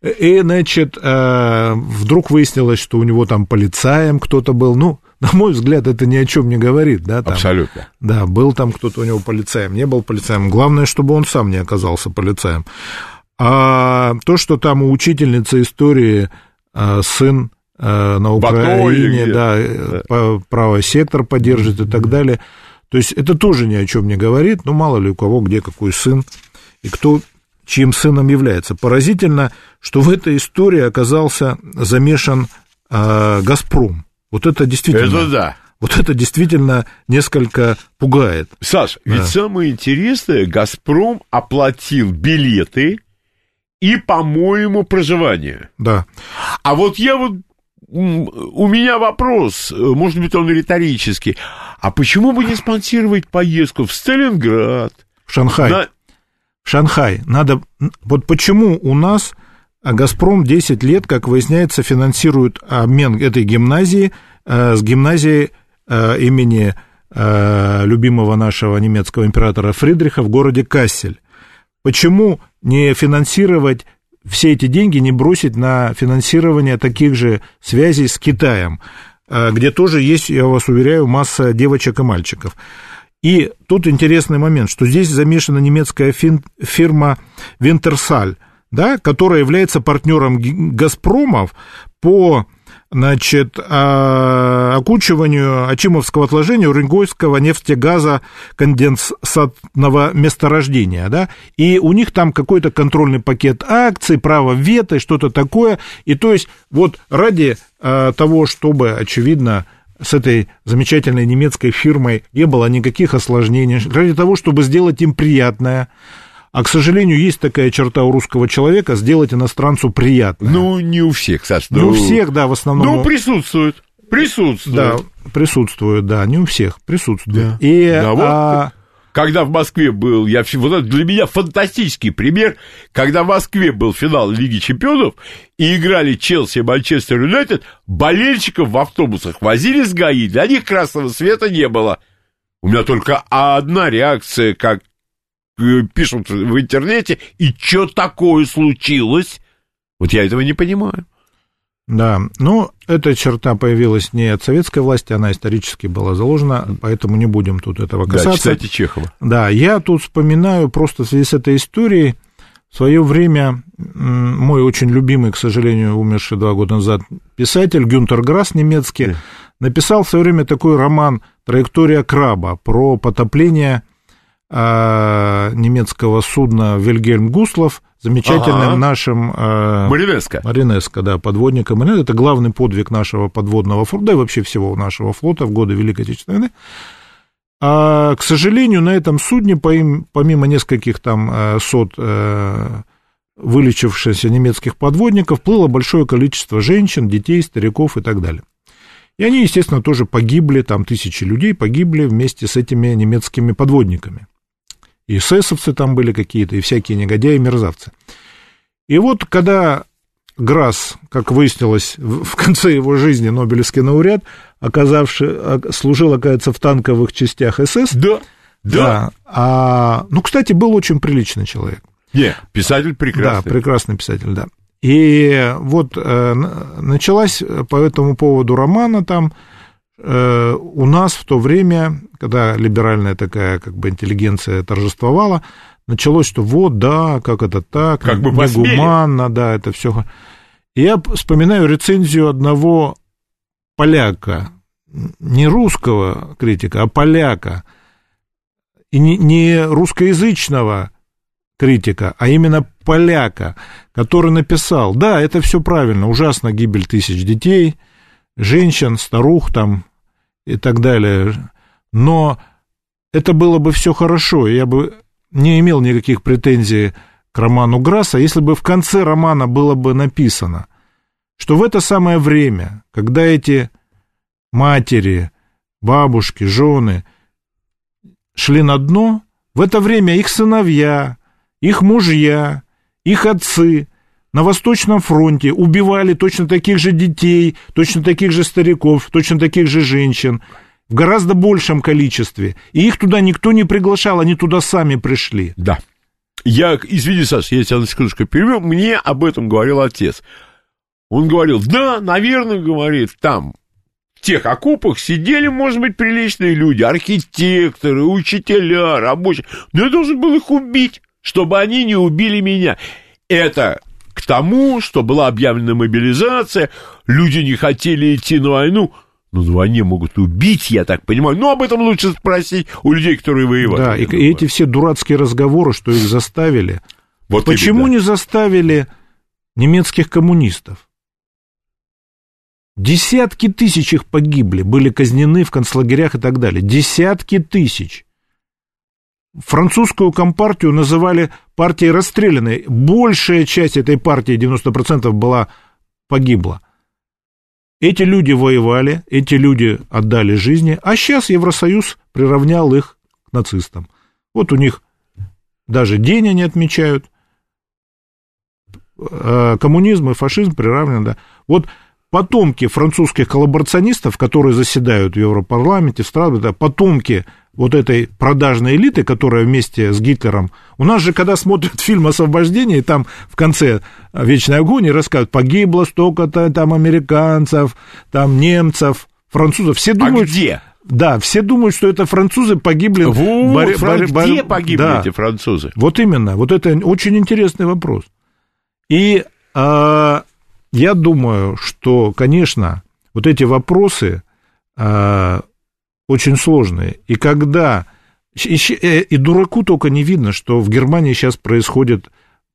И, значит, э, вдруг выяснилось, что у него там полицаем кто-то был. Ну, на мой взгляд, это ни о чем не говорит, да? Там, Абсолютно. Да, был там кто-то у него полицаем, не был полицаем. Главное, чтобы он сам не оказался полицаем. А то, что там у учительницы истории э, сын э, на Украине, где? да, э, правый сектор поддержит и так далее. То есть это тоже ни о чем не говорит, ну, мало ли у кого где какой сын, и кто чьим сыном является. Поразительно, что в этой истории оказался замешан э, «Газпром». Вот это действительно... Это да. Вот это действительно несколько пугает. Саш, ведь Да. самое интересное, «Газпром» оплатил билеты и, по-моему, проживание. Да. А вот я вот... У меня вопрос, э, может быть, он риторический. А почему бы не спонсировать поездку в Сталинград? В Шанхай. На- Шанхай. Надо... Вот почему у нас а, «Газпром» 10 лет, как выясняется, финансирует обмен этой гимназии э, с гимназией э, имени э, любимого нашего немецкого императора Фридриха в городе Кассель. Почему не финансировать все эти деньги, не бросить на финансирование таких же связей с Китаем, где тоже есть, я вас уверяю, масса девочек и мальчиков. И тут интересный момент, что здесь замешана немецкая фирма Винтерсаль, да, которая является партнером Газпромов по значит, а, окучиванию Ачимовского отложения Уренгойского нефтегаза конденсатного месторождения, да, и у них там какой-то контрольный пакет акций, право вето, что-то такое, и то есть вот ради а, того, чтобы, очевидно, с этой замечательной немецкой фирмой не было никаких осложнений, ради того, чтобы сделать им приятное, а, к сожалению, есть такая черта у русского человека сделать иностранцу приятно. Ну, не у всех, Саш. Ну, у всех, да, в основном. Ну, присутствует. Присутствует. Да, присутствует, да, не у всех, присутствует. Да. И, да, вот, а... Когда в Москве был, я, вот это для меня фантастический пример, когда в Москве был финал Лиги Чемпионов, и играли Челси и Манчестер Юнайтед, болельщиков в автобусах возили с ГАИ, для них красного света не было. У меня только одна реакция, как пишут в интернете, и что такое случилось? Вот я этого не понимаю. Да, ну, эта черта появилась не от советской власти, она исторически была заложена, поэтому не будем тут этого касаться. Да, читайте Чехова. Да, я тут вспоминаю просто в связи с этой историей, в свое время мой очень любимый, к сожалению, умерший два года назад писатель Гюнтер Грасс немецкий, написал в свое время такой роман «Траектория краба» про потопление немецкого судна Вильгельм Гуслов, замечательным ага. нашим... Э, Маринеско. Маринеско, да, подводником. Это главный подвиг нашего подводного флота, да и вообще всего нашего флота в годы Великой Отечественной войны. А, к сожалению, на этом судне, помимо нескольких там э, сот э, вылечившихся немецких подводников, плыло большое количество женщин, детей, стариков и так далее. И они, естественно, тоже погибли, там тысячи людей погибли вместе с этими немецкими подводниками и эсэсовцы там были какие-то, и всякие негодяи, и мерзавцы. И вот когда Грасс, как выяснилось, в конце его жизни Нобелевский лауреат, оказавший, служил, оказывается, в танковых частях СС. Да, да. да. А, ну, кстати, был очень приличный человек. Не, писатель прекрасный. Да, прекрасный писатель, да. И вот э, началась по этому поводу романа там, у нас в то время, когда либеральная такая как бы интеллигенция торжествовала, началось, что вот, да, как это так, как бы негуманно, да, это все. И я вспоминаю рецензию одного поляка, не русского критика, а поляка, и не, не русскоязычного критика, а именно поляка, который написал, да, это все правильно, ужасно гибель тысяч детей, женщин, старух там, и так далее. Но это было бы все хорошо, я бы не имел никаких претензий к роману Грасса, если бы в конце романа было бы написано, что в это самое время, когда эти матери, бабушки, жены шли на дно, в это время их сыновья, их мужья, их отцы на Восточном фронте убивали точно таких же детей, точно таких же стариков, точно таких же женщин в гораздо большем количестве. И их туда никто не приглашал, они туда сами пришли. Да. Я, извини, Саша, я тебя на секундочку перевел, мне об этом говорил отец. Он говорил, да, наверное, говорит, там в тех окопах сидели, может быть, приличные люди, архитекторы, учителя, рабочие. Но я должен был их убить, чтобы они не убили меня. Это тому, что была объявлена мобилизация, люди не хотели идти на войну. Ну, на войне могут убить, я так понимаю. Но об этом лучше спросить у людей, которые воевали. Да, и, и эти все дурацкие разговоры, что их заставили. Вот Почему именно. не заставили немецких коммунистов? Десятки тысяч их погибли, были казнены в концлагерях и так далее. Десятки тысяч. Французскую компартию называли партией расстрелянной. Большая часть этой партии, 90% была погибла. Эти люди воевали, эти люди отдали жизни, а сейчас Евросоюз приравнял их к нацистам. Вот у них даже день они отмечают. Э, коммунизм и фашизм приравнены, да. Вот потомки французских коллаборационистов, которые заседают в Европарламенте, в да, потомки вот этой продажной элиты, которая вместе с Гитлером... У нас же, когда смотрят фильм «Освобождение», там в конце «Вечной агонии» рассказывают, погибло столько-то там американцев, там немцев, французов. Все думают... А где? Да, все думают, что это французы погибли... Вот, борь, борь, борь, где погибли да. эти французы? Вот именно, вот это очень интересный вопрос. И а, я думаю, что, конечно, вот эти вопросы а, очень сложные. И когда... И, э, и дураку только не видно, что в Германии сейчас происходит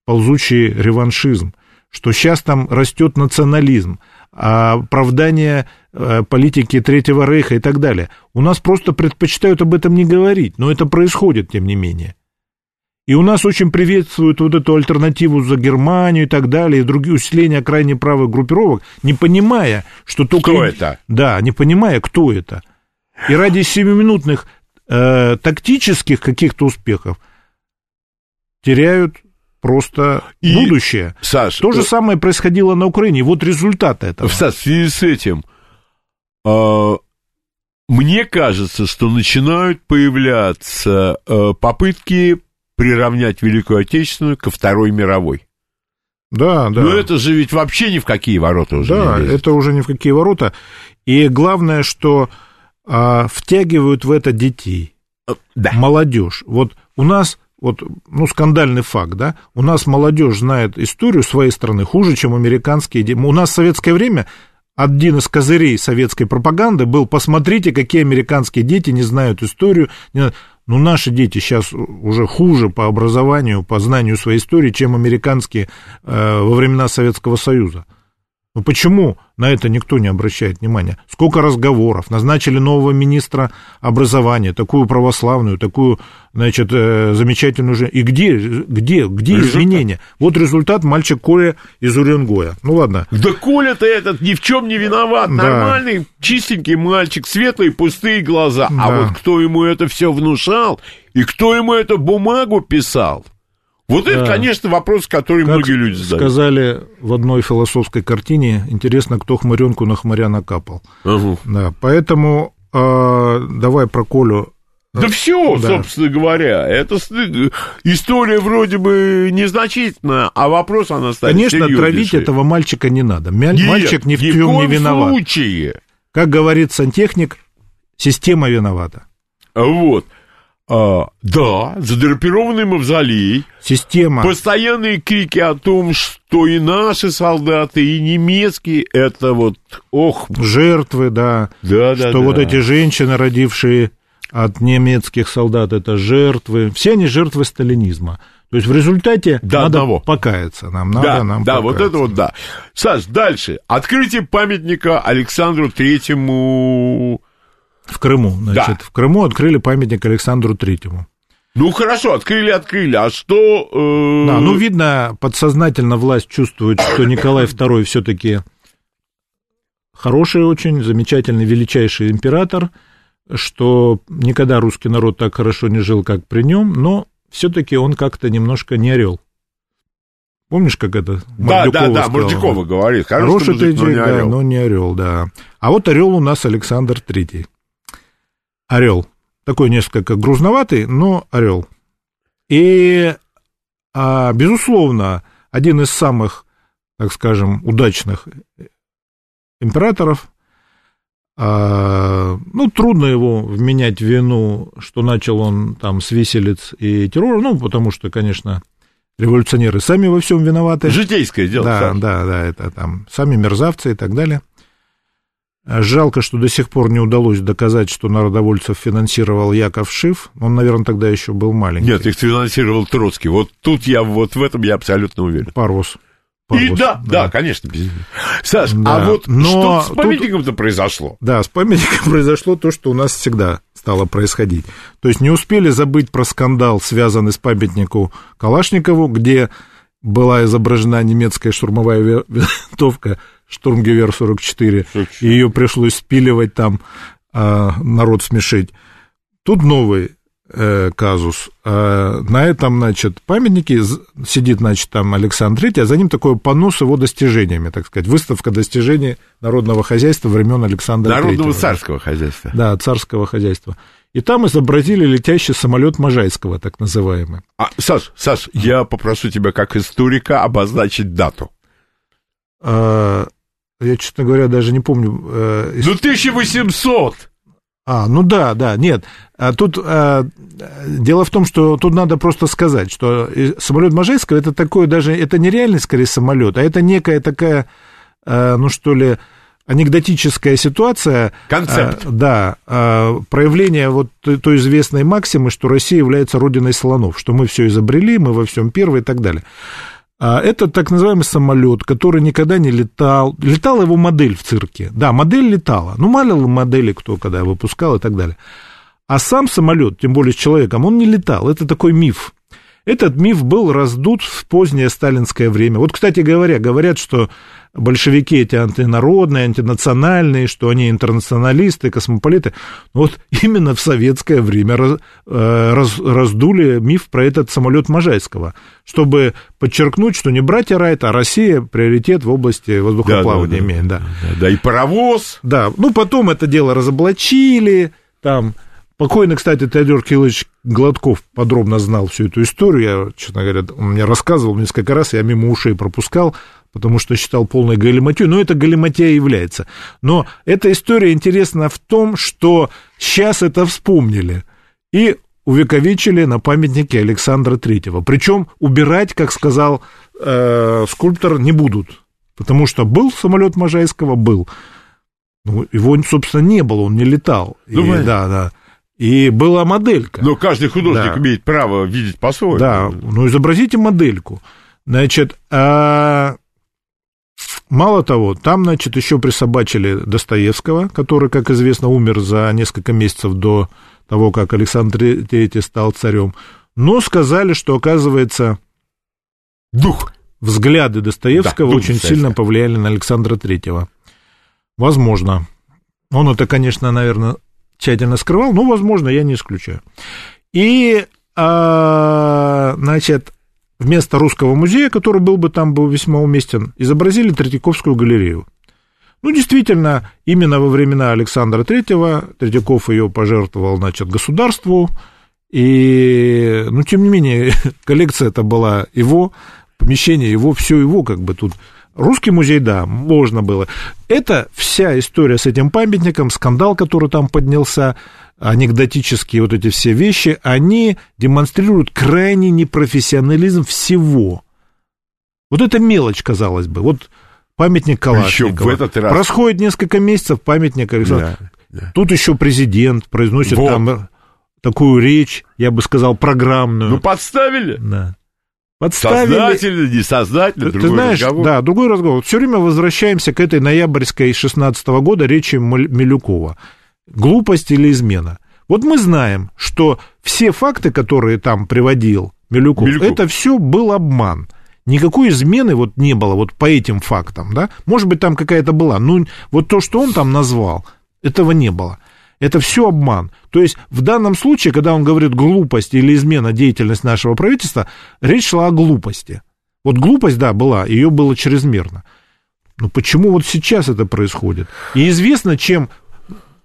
ползучий реваншизм, что сейчас там растет национализм, оправдание э, политики Третьего Рейха и так далее. У нас просто предпочитают об этом не говорить, но это происходит, тем не менее. И у нас очень приветствуют вот эту альтернативу за Германию и так далее, и другие усиления крайне правых группировок, не понимая, что только... Кто это? Да, не понимая, кто это. И ради семиминутных э, тактических каких-то успехов теряют просто и, будущее. Саш, То же э... самое происходило на Украине. Вот результат этого. Саш, в связи с этим, э, мне кажется, что начинают появляться э, попытки приравнять Великую Отечественную ко Второй мировой. Да, да. Но это же ведь вообще ни в какие ворота уже да, не Да, это уже ни в какие ворота. И главное, что а, втягивают в это детей, э, да. молодежь. Вот у нас вот, ну, скандальный факт, да, у нас молодежь знает историю своей страны хуже, чем американские дети. У нас в советское время один из козырей советской пропаганды был, посмотрите, какие американские дети не знают историю. Ну, наши дети сейчас уже хуже по образованию, по знанию своей истории, чем американские э, во времена Советского Союза. Ну почему на это никто не обращает внимания? Сколько разговоров, назначили нового министра образования, такую православную, такую, значит, э, замечательную же. И где, где, где результат. изменения? Вот результат мальчик Коля из Уренгоя. Ну ладно. Да Коля-то этот ни в чем не виноват. Да. Нормальный, чистенький мальчик, светлые, пустые глаза. А да. А вот кто ему это все внушал и кто ему эту бумагу писал? Вот да. это, конечно, вопрос, который как многие люди задают. сказали в одной философской картине, интересно, кто хмыренку на хмыря накапал. Угу. Да, поэтому э, давай про Колю да все, да. собственно говоря. Это история вроде бы незначительная, а вопрос она станет Конечно, травить этого мальчика не надо. Нет, Мальчик ни в чем не виноват. случае. Как говорит сантехник, система виновата. Вот. А, да, задрапированный мавзолей. Система. Постоянные крики о том, что и наши солдаты, и немецкие, это вот, ох. Жертвы, да. Да, да, Что да. вот эти женщины, родившие от немецких солдат, это жертвы. Все они жертвы сталинизма. То есть в результате До надо одного. покаяться нам, надо да, нам Да, покаяться. вот это вот да. Саш, дальше. Открытие памятника Александру Третьему в Крыму, значит, да. в Крыму открыли памятник Александру Третьему. Ну хорошо, открыли, открыли. А что? Э... Да, ну видно, подсознательно власть чувствует, что Николай II все-таки хороший очень, замечательный, величайший император, что никогда русский народ так хорошо не жил, как при нем, но все-таки он как-то немножко не орел. Помнишь, как это Да, да, да, Мордюкова говорит. Хороший, ты, но не орел. Да, но не орел, да. А вот орел у нас Александр Третий орел. Такой несколько грузноватый, но орел. И, а, безусловно, один из самых, так скажем, удачных императоров. А, ну, трудно его вменять в вину, что начал он там с виселиц и террора, ну, потому что, конечно, революционеры сами во всем виноваты. Житейское дело. Да, сам. да, да, это там сами мерзавцы и так далее. Жалко, что до сих пор не удалось доказать, что народовольцев финансировал Яков Шиф. Он, наверное, тогда еще был маленький. Нет, их финансировал Троцкий. Вот тут я, вот в этом я абсолютно уверен. Парус. Парус, И да, да, да, конечно. Саш, а да. а вот Но что с памятником-то тут, произошло? Да, с памятником произошло то, что у нас всегда стало происходить. То есть не успели забыть про скандал, связанный с памятником Калашникову, где была изображена немецкая штурмовая винтовка Штурмгевер 44, и ее пришлось спиливать там, а, народ смешить. Тут новый э, казус. А на этом, значит, памятнике сидит, значит, там Александр III, а за ним такой понос его достижениями, так сказать, выставка достижений народного хозяйства времен Александра Народного III. царского хозяйства. Да, царского хозяйства. И там изобразили летящий самолет Можайского, так называемый. А, Саш, Саш, я попрошу тебя как историка обозначить дату. А, я, честно говоря, даже не помню. Э, ну, 1800! А, ну да, да, нет. А тут а, дело в том, что тут надо просто сказать, что самолет Можайского это такое даже, это не реальный, скорее, самолет, а это некая такая, а, ну что ли, анекдотическая ситуация. Концепт. А, да, а, проявление вот той известной максимы, что Россия является родиной слонов, что мы все изобрели, мы во всем первые и так далее. А, это так называемый самолет, который никогда не летал. Летала его модель в цирке. Да, модель летала. Ну, малил модели кто когда выпускал и так далее. А сам самолет, тем более с человеком, он не летал. Это такой миф. Этот миф был раздут в позднее сталинское время. Вот, кстати говоря, говорят, что большевики эти антинародные, антинациональные, что они интернационалисты, космополиты. Вот именно в советское время раз, э, раз, раздули миф про этот самолет Можайского, чтобы подчеркнуть, что не братья Райт, а Россия приоритет в области воздухоплавания да, да, имеет. Да. Да, да, и паровоз. Да, ну потом это дело разоблачили, там Покойный, кстати, Теодор Кириллович Гладков подробно знал всю эту историю. Я, честно говоря, он мне рассказывал несколько раз, я мимо ушей пропускал, потому что считал полной галиматью, но это галиматья является. Но эта история интересна в том, что сейчас это вспомнили и увековечили на памятнике Александра Третьего. Причем убирать, как сказал э, скульптор, не будут, потому что был самолет Можайского, был. Ну, его, собственно, не было, он не летал. И, да, да. И была моделька. Но каждый художник да. имеет право видеть по-своему. Да, ну изобразите модельку. Значит, а... мало того, там, значит, еще присобачили Достоевского, который, как известно, умер за несколько месяцев до того, как Александр III стал царем. Но сказали, что, оказывается, дух, взгляды Достоевского да, очень сильно повлияли на Александра III. Возможно. Он это, конечно, наверное, тщательно скрывал, но, возможно, я не исключаю. И, а, значит, вместо русского музея, который был бы там был весьма уместен, изобразили Третьяковскую галерею. Ну, действительно, именно во времена Александра III Третьяков ее пожертвовал, значит, государству, и, ну, тем не менее, коллекция это была его, помещение его, все его, как бы тут Русский музей, да, можно было. Это вся история с этим памятником, скандал, который там поднялся, анекдотические вот эти все вещи, они демонстрируют крайний непрофессионализм всего. Вот это мелочь, казалось бы. Вот памятник Калашникова. в этот раз... Происходит несколько месяцев, памятник Александра. Да, да. Тут еще президент произносит вот. там такую речь, я бы сказал, программную. Ну, подставили. Да. Подставили. Сознательно, не сознательно, другой Ты знаешь, разговор. Да, другой разговор. Все время возвращаемся к этой ноябрьской 16 года речи Милюкова. Глупость или измена? Вот мы знаем, что все факты, которые там приводил Милюков, Милюков. это все был обман. Никакой измены вот не было вот по этим фактам, да? Может быть, там какая-то была, но вот то, что он там назвал, этого не было. Это все обман. То есть в данном случае, когда он говорит глупость или измена деятельности нашего правительства, речь шла о глупости. Вот глупость, да, была, ее было чрезмерно. Но почему вот сейчас это происходит? И известно, чем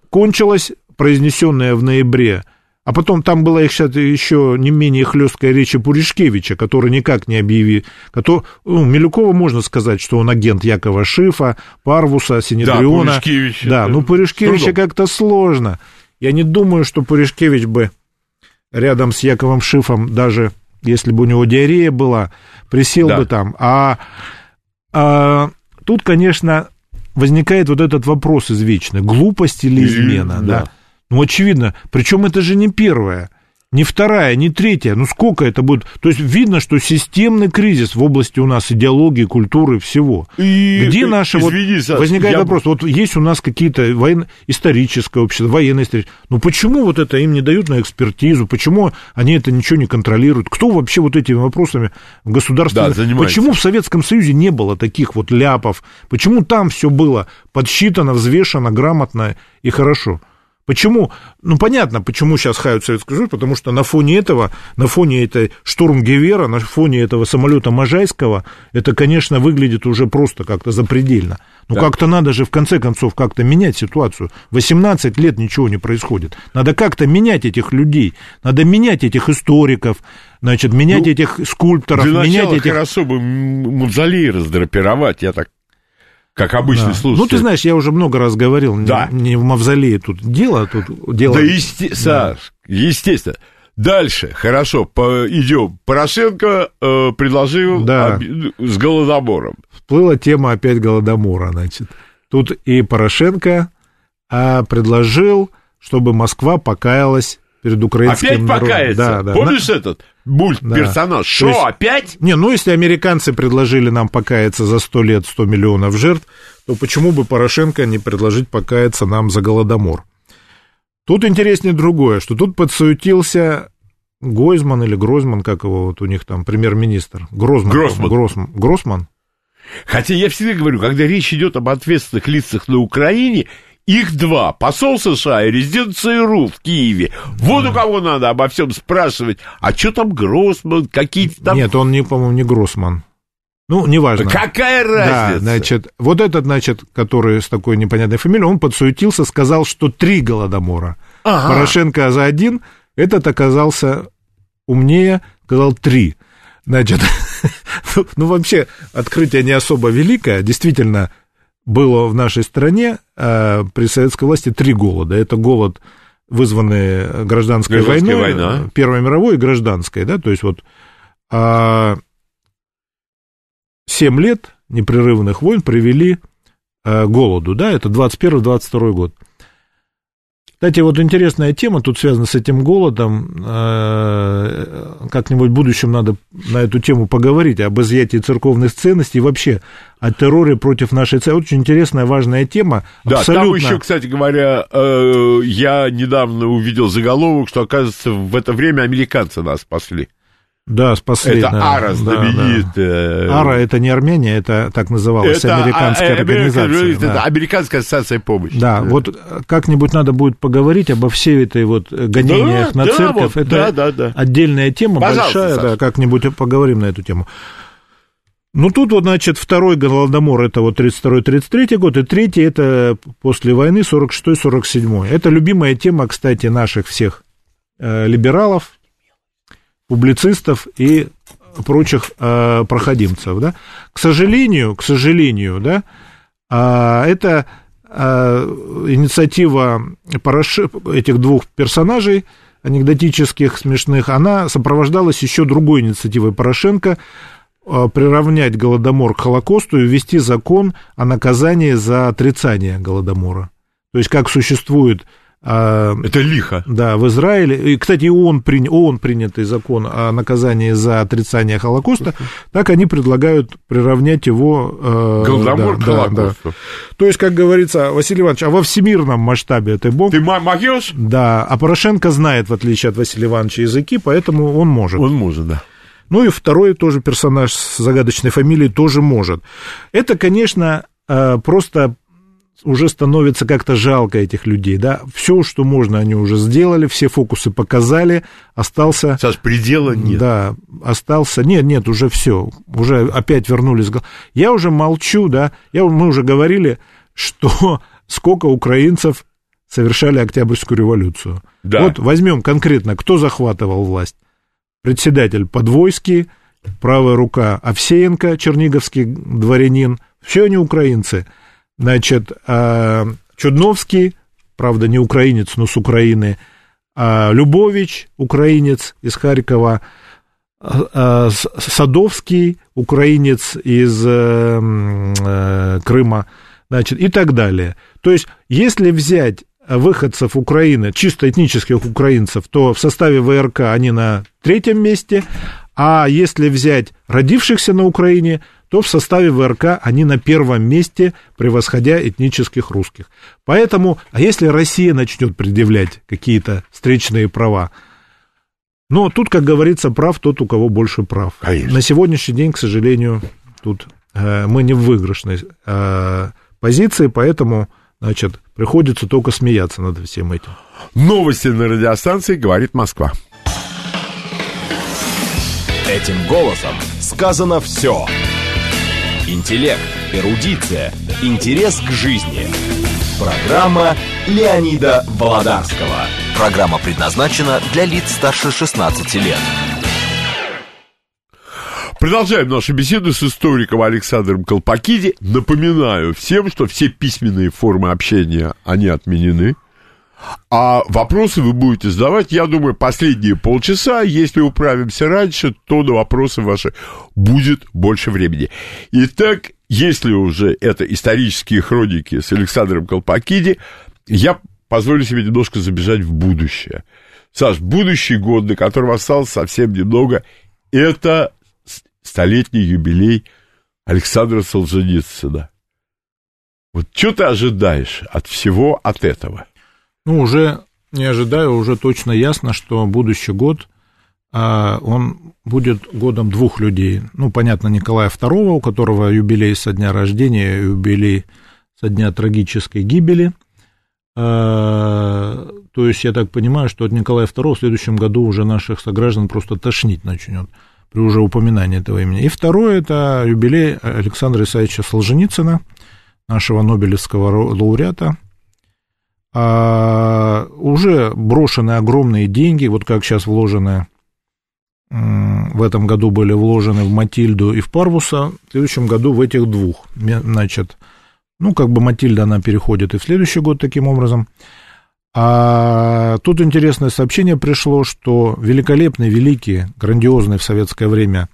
кончилось произнесенное в ноябре а потом там была, их еще не менее хлесткая речь Пуришкевича, который никак не объявил. Который, ну, Милюкова можно сказать, что он агент Якова Шифа, Парвуса, Синедриона. Да, Пуришкевич. Да, ну Пуришкевича как-то сложно. Я не думаю, что Пуришкевич бы рядом с Яковом Шифом, даже если бы у него диарея была, присел да. бы там. А, а тут, конечно, возникает вот этот вопрос извечный. Глупость или измена, да. да. Ну, очевидно. Причем это же не первое, не вторая, не третья. Ну, сколько это будет? То есть видно, что системный кризис в области у нас идеологии, культуры, всего. И, Где наши... Извини, вот, Саш, возникает я... вопрос, вот есть у нас какие-то военно... историческое общество, военное историческое. Ну, почему вот это им не дают на экспертизу? Почему они это ничего не контролируют? Кто вообще вот этими вопросами в государстве... Да, почему в Советском Союзе не было таких вот ляпов? Почему там все было подсчитано, взвешено, грамотно и хорошо? Почему? Ну, понятно, почему сейчас хают Советскую Союз, потому что на фоне этого, на фоне этой штурм Гевера, на фоне этого самолета Можайского, это, конечно, выглядит уже просто как-то запредельно. Ну, да. как-то надо же, в конце концов, как-то менять ситуацию. 18 лет ничего не происходит. Надо как-то менять этих людей, надо менять этих историков, значит, менять ну, этих скульпторов, для менять этих... хорошо бы мавзолей раздрапировать, я так как обычный да. слушатель. Ну, ты знаешь, я уже много раз говорил, да. не, не в мавзолее тут дело, тут дело... Да, есте... да. Саш, естественно. Дальше, хорошо, по, идем. Порошенко э, предложил да. об, с голодомором. Всплыла тема опять голодомора, значит. Тут и Порошенко а, предложил, чтобы Москва покаялась перед украинским Опять народом. покаяться? Да, да. Помнишь На... этот мульт, да. персонаж? Что, есть... опять? Не, ну, если американцы предложили нам покаяться за 100 лет 100 миллионов жертв, то почему бы Порошенко не предложить покаяться нам за Голодомор? Тут интереснее другое, что тут подсуетился Гойзман или Грозман, как его вот у них там, премьер-министр. Грозман. Гроссман. Гроссман. Гроссман. Хотя я всегда говорю, когда речь идет об ответственных лицах на Украине, их два. Посол США и резидент ЦРУ в Киеве. Вот у кого надо обо всем спрашивать. А что там Гроссман? Какие-то там... Нет, он, не, по-моему, не Гроссман. Ну, неважно. Какая разница? Да, значит, вот этот, значит, который с такой непонятной фамилией, он подсуетился, сказал, что три голодомора. Ага. Порошенко за один, этот оказался умнее, сказал три. Значит, ну, ну, вообще, открытие не особо великое. Действительно, было в нашей стране э, при советской власти три голода. Это голод, вызванный гражданской войной, война. Первой мировой и гражданской, да, то есть вот э, 7 лет непрерывных войн привели э, голоду, да, это 21-22 год. Кстати, вот интересная тема, тут связана с этим голодом. Э, как-нибудь в будущем надо на эту тему поговорить, об изъятии церковных ценностей и вообще о терроре против нашей церкви. Очень интересная, важная тема. Да, абсолютно... там еще, кстати говоря, э, я недавно увидел заголовок, что, оказывается, в это время американцы нас спасли. Да, спасли. Это да, АРА знаменитая. Да, да. АРА это не Армения, это так называлась это американская а, организация. Это да. Американская ассоциация помощи. Да, да, вот как-нибудь надо будет поговорить обо всей этой вот гонениях да, на да, церковь. Вот, это да, да, да. отдельная тема, Пожалуйста, большая, Саша. да, как-нибудь поговорим на эту тему. Ну, тут вот, значит, второй голодомор, это вот 32-33 год, и третий, это после войны 46-47. Это любимая тема, кстати, наших всех э, либералов, публицистов и прочих э, проходимцев, да. К сожалению, к сожалению, да, э, это э, инициатива Пороши, этих двух персонажей анекдотических, смешных, она сопровождалась еще другой инициативой Порошенко э, приравнять Голодомор к Холокосту и ввести закон о наказании за отрицание Голодомора. То есть, как существует Это лихо. Да, в Израиле. И, кстати, ООН, при, ООН принятый закон о наказании за отрицание Холокоста, так они предлагают приравнять его... Э, Голодомор да, к Холокосту. Да, да. То есть, как говорится, Василий Иванович, а во всемирном масштабе ты бог? Ты могешь? Да, а Порошенко знает, в отличие от Василия Ивановича, языки, поэтому он может. Он может, да. Ну и второй тоже персонаж с загадочной фамилией тоже может. Это, конечно, э, просто уже становится как-то жалко этих людей, да, все, что можно, они уже сделали, все фокусы показали, остался... Саш, предела нет. Да, остался... Нет, нет, уже все, уже опять вернулись... Я уже молчу, да, я, мы уже говорили, что сколько украинцев совершали Октябрьскую революцию. Да. Вот возьмем конкретно, кто захватывал власть. Председатель Подвойский, правая рука Овсеенко, черниговский дворянин, все они украинцы – Значит, а, Чудновский, правда, не украинец, но с Украины, а, Любович, украинец из Харькова, а, Садовский, украинец из э, э, Крыма, значит, и так далее. То есть, если взять выходцев Украины, чисто этнических украинцев, то в составе ВРК они на третьем месте, а если взять родившихся на Украине, то в составе ВРК они на первом месте, превосходя этнических русских. Поэтому, а если Россия начнет предъявлять какие-то встречные права, но тут, как говорится, прав тот, у кого больше прав. Конечно. На сегодняшний день, к сожалению, тут э, мы не в выигрышной э, позиции, поэтому Значит, приходится только смеяться над всем этим. Новости на радиостанции «Говорит Москва». Этим голосом сказано все. Интеллект, эрудиция, интерес к жизни. Программа Леонида Володарского. Программа предназначена для лиц старше 16 лет. Продолжаем нашу беседу с историком Александром Колпакиди. Напоминаю всем, что все письменные формы общения, они отменены. А вопросы вы будете задавать, я думаю, последние полчаса. Если управимся раньше, то на вопросы ваши будет больше времени. Итак, если уже это исторические хроники с Александром Колпакиди, я позволю себе немножко забежать в будущее. Саш, будущий год, до которого осталось совсем немного, это столетний юбилей Александра Солженицына. Вот что ты ожидаешь от всего от этого? Ну, уже не ожидаю, уже точно ясно, что будущий год, а, он будет годом двух людей. Ну, понятно, Николая II, у которого юбилей со дня рождения, юбилей со дня трагической гибели. А, то есть, я так понимаю, что от Николая II в следующем году уже наших сограждан просто тошнить начнет при уже упоминании этого имени. И второе, это юбилей Александра Исаевича Солженицына, нашего Нобелевского лауреата – а, уже брошены огромные деньги, вот как сейчас вложены, в этом году были вложены в Матильду и в Парвуса, в следующем году в этих двух, значит, ну, как бы Матильда, она переходит и в следующий год таким образом. А тут интересное сообщение пришло, что великолепный, великий, грандиозный в советское время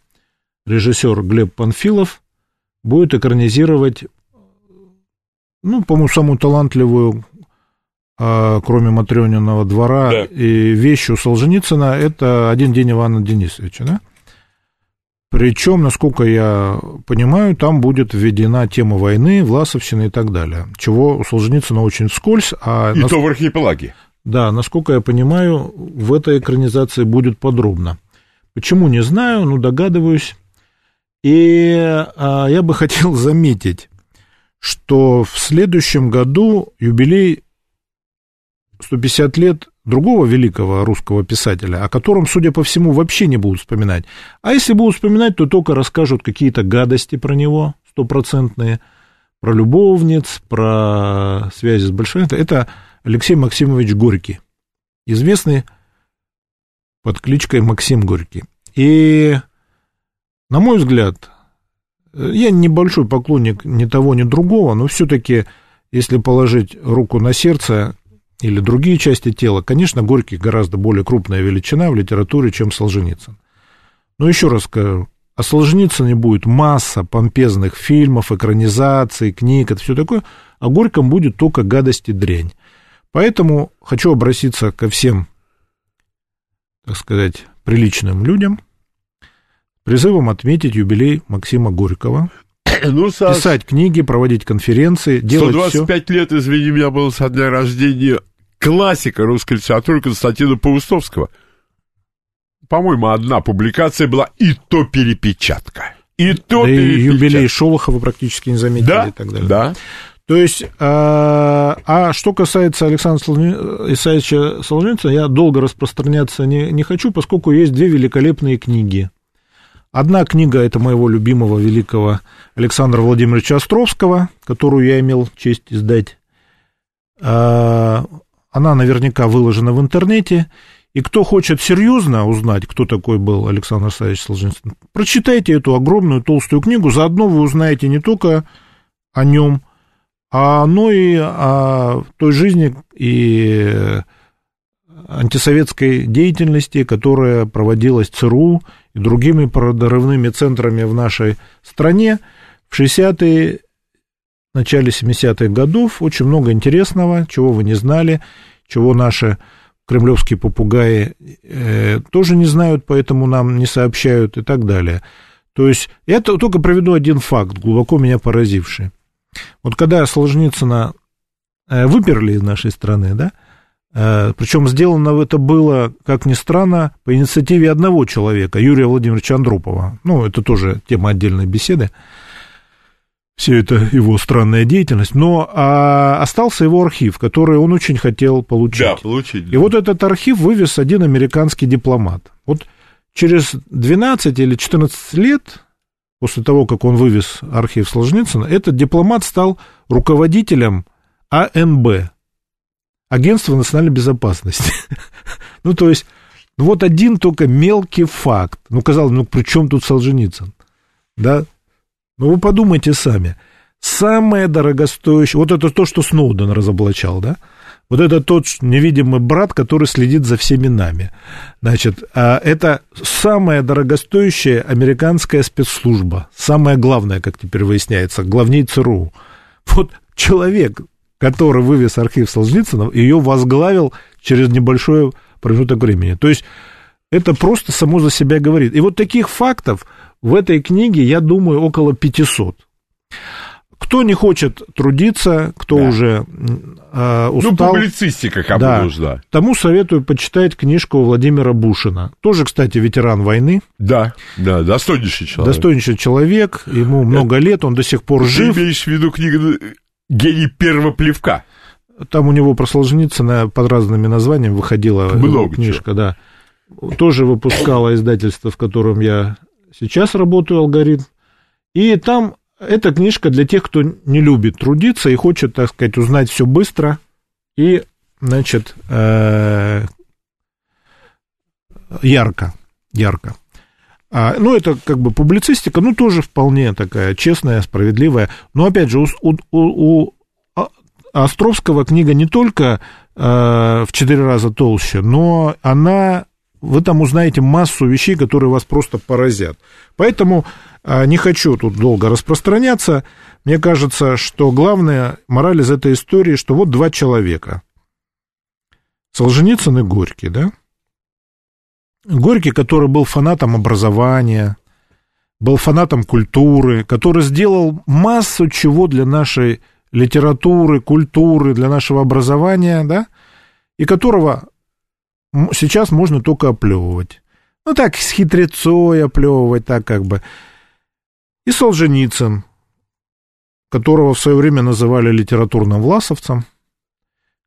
режиссер Глеб Панфилов будет экранизировать, ну, по-моему, самую талантливую кроме Матрёниного двора, да. и вещи у Солженицына, это «Один день Ивана Денисовича», да? Причем, насколько я понимаю, там будет введена тема войны, власовщины и так далее, чего у Солженицына очень вскользь. А и нас... то в архипелаге. Да, насколько я понимаю, в этой экранизации будет подробно. Почему, не знаю, но догадываюсь. И а, я бы хотел заметить, что в следующем году юбилей 150 лет другого великого русского писателя, о котором, судя по всему, вообще не будут вспоминать. А если будут вспоминать, то только расскажут какие-то гадости про него, стопроцентные, про любовниц, про связи с большевиками. Это Алексей Максимович Горький, известный под кличкой Максим Горький. И, на мой взгляд, я небольшой поклонник ни того, ни другого, но все-таки, если положить руку на сердце, или другие части тела, конечно, Горький гораздо более крупная величина в литературе, чем Солженицын. Но еще раз скажу, о Солженицыне будет масса помпезных фильмов, экранизаций, книг, это все такое, а Горьком будет только гадость и дрянь. Поэтому хочу обратиться ко всем, так сказать, приличным людям, призывом отметить юбилей Максима Горького, ну, Саш, писать книги, проводить конференции, делать 125 все. лет, извини меня, было со дня рождения классика русской литературы Константина Паустовского. По-моему, одна публикация была, и то перепечатка. И то да перепечатка. И юбилей Шолохова практически не заметили да, и так далее. Да, то есть, а, а что касается Александра Исаевича Солженицына, я долго распространяться не, не хочу, поскольку есть две великолепные книги. Одна книга это моего любимого великого Александра Владимировича Островского, которую я имел честь издать. А, она наверняка выложена в интернете. И кто хочет серьезно узнать, кто такой был Александр Савич Солженицын, прочитайте эту огромную толстую книгу. Заодно вы узнаете не только о нем, а но и о той жизни и антисоветской деятельности, которая проводилась ЦРУ и другими прорывными центрами в нашей стране в 60-е, начале 70-х годов. Очень много интересного, чего вы не знали, чего наши кремлевские попугаи э, тоже не знают, поэтому нам не сообщают и так далее. То есть, я только приведу один факт, глубоко меня поразивший. Вот когда Солженицына э, выперли из нашей страны, да, Причем сделано это было, как ни странно, по инициативе одного человека, Юрия Владимировича Андропова. Ну, это тоже тема отдельной беседы. все это его странная деятельность, но а, остался его архив, который он очень хотел получить. Да, получить. И вот этот архив вывез один американский дипломат. Вот через 12 или 14 лет после того, как он вывез архив Солженицына, этот дипломат стал руководителем АНБ, Агентства национальной безопасности. ну, то есть, ну, вот один только мелкий факт. Ну, казалось, ну, при чем тут Солженицын? Да? Ну, вы подумайте сами. Самое дорогостоящее... Вот это то, что Сноуден разоблачал, да? Вот это тот невидимый брат, который следит за всеми нами. Значит, а это самая дорогостоящая американская спецслужба. Самое главное, как теперь выясняется, главней ЦРУ. Вот человек, который вывез архив Солженицына, ее возглавил через небольшой промежуток времени. То есть это просто само за себя говорит. И вот таких фактов в этой книге, я думаю, около 500. Кто не хочет трудиться, кто да. уже э, устал... Ну, публицистика кому да, нужна. Тому советую почитать книжку Владимира Бушина. Тоже, кстати, ветеран войны. Да, да, достойнейший человек. Достойнейший человек, ему много Это... лет, он до сих пор жив. Ты имеешь в виду книгу «Гений первого плевка»? Там у него про Солженицына под разными названиями выходила много книжка, чего. да. Тоже выпускало издательство, в котором я сейчас работаю, алгоритм. И там эта книжка для тех, кто не любит трудиться и хочет, так сказать, узнать все быстро и, значит, э, ярко, ярко. А, ну, это как бы публицистика, ну, тоже вполне такая честная, справедливая. Но, опять же, у, у, у Островского книга не только э, в четыре раза толще, но она вы там узнаете массу вещей, которые вас просто поразят. Поэтому а, не хочу тут долго распространяться. Мне кажется, что главная мораль из этой истории, что вот два человека. Солженицын и Горький, да? Горький, который был фанатом образования, был фанатом культуры, который сделал массу чего для нашей литературы, культуры, для нашего образования, да, и которого сейчас можно только оплевывать. Ну, так, с хитрецой оплевывать, так как бы. И Солженицын, которого в свое время называли литературным власовцем,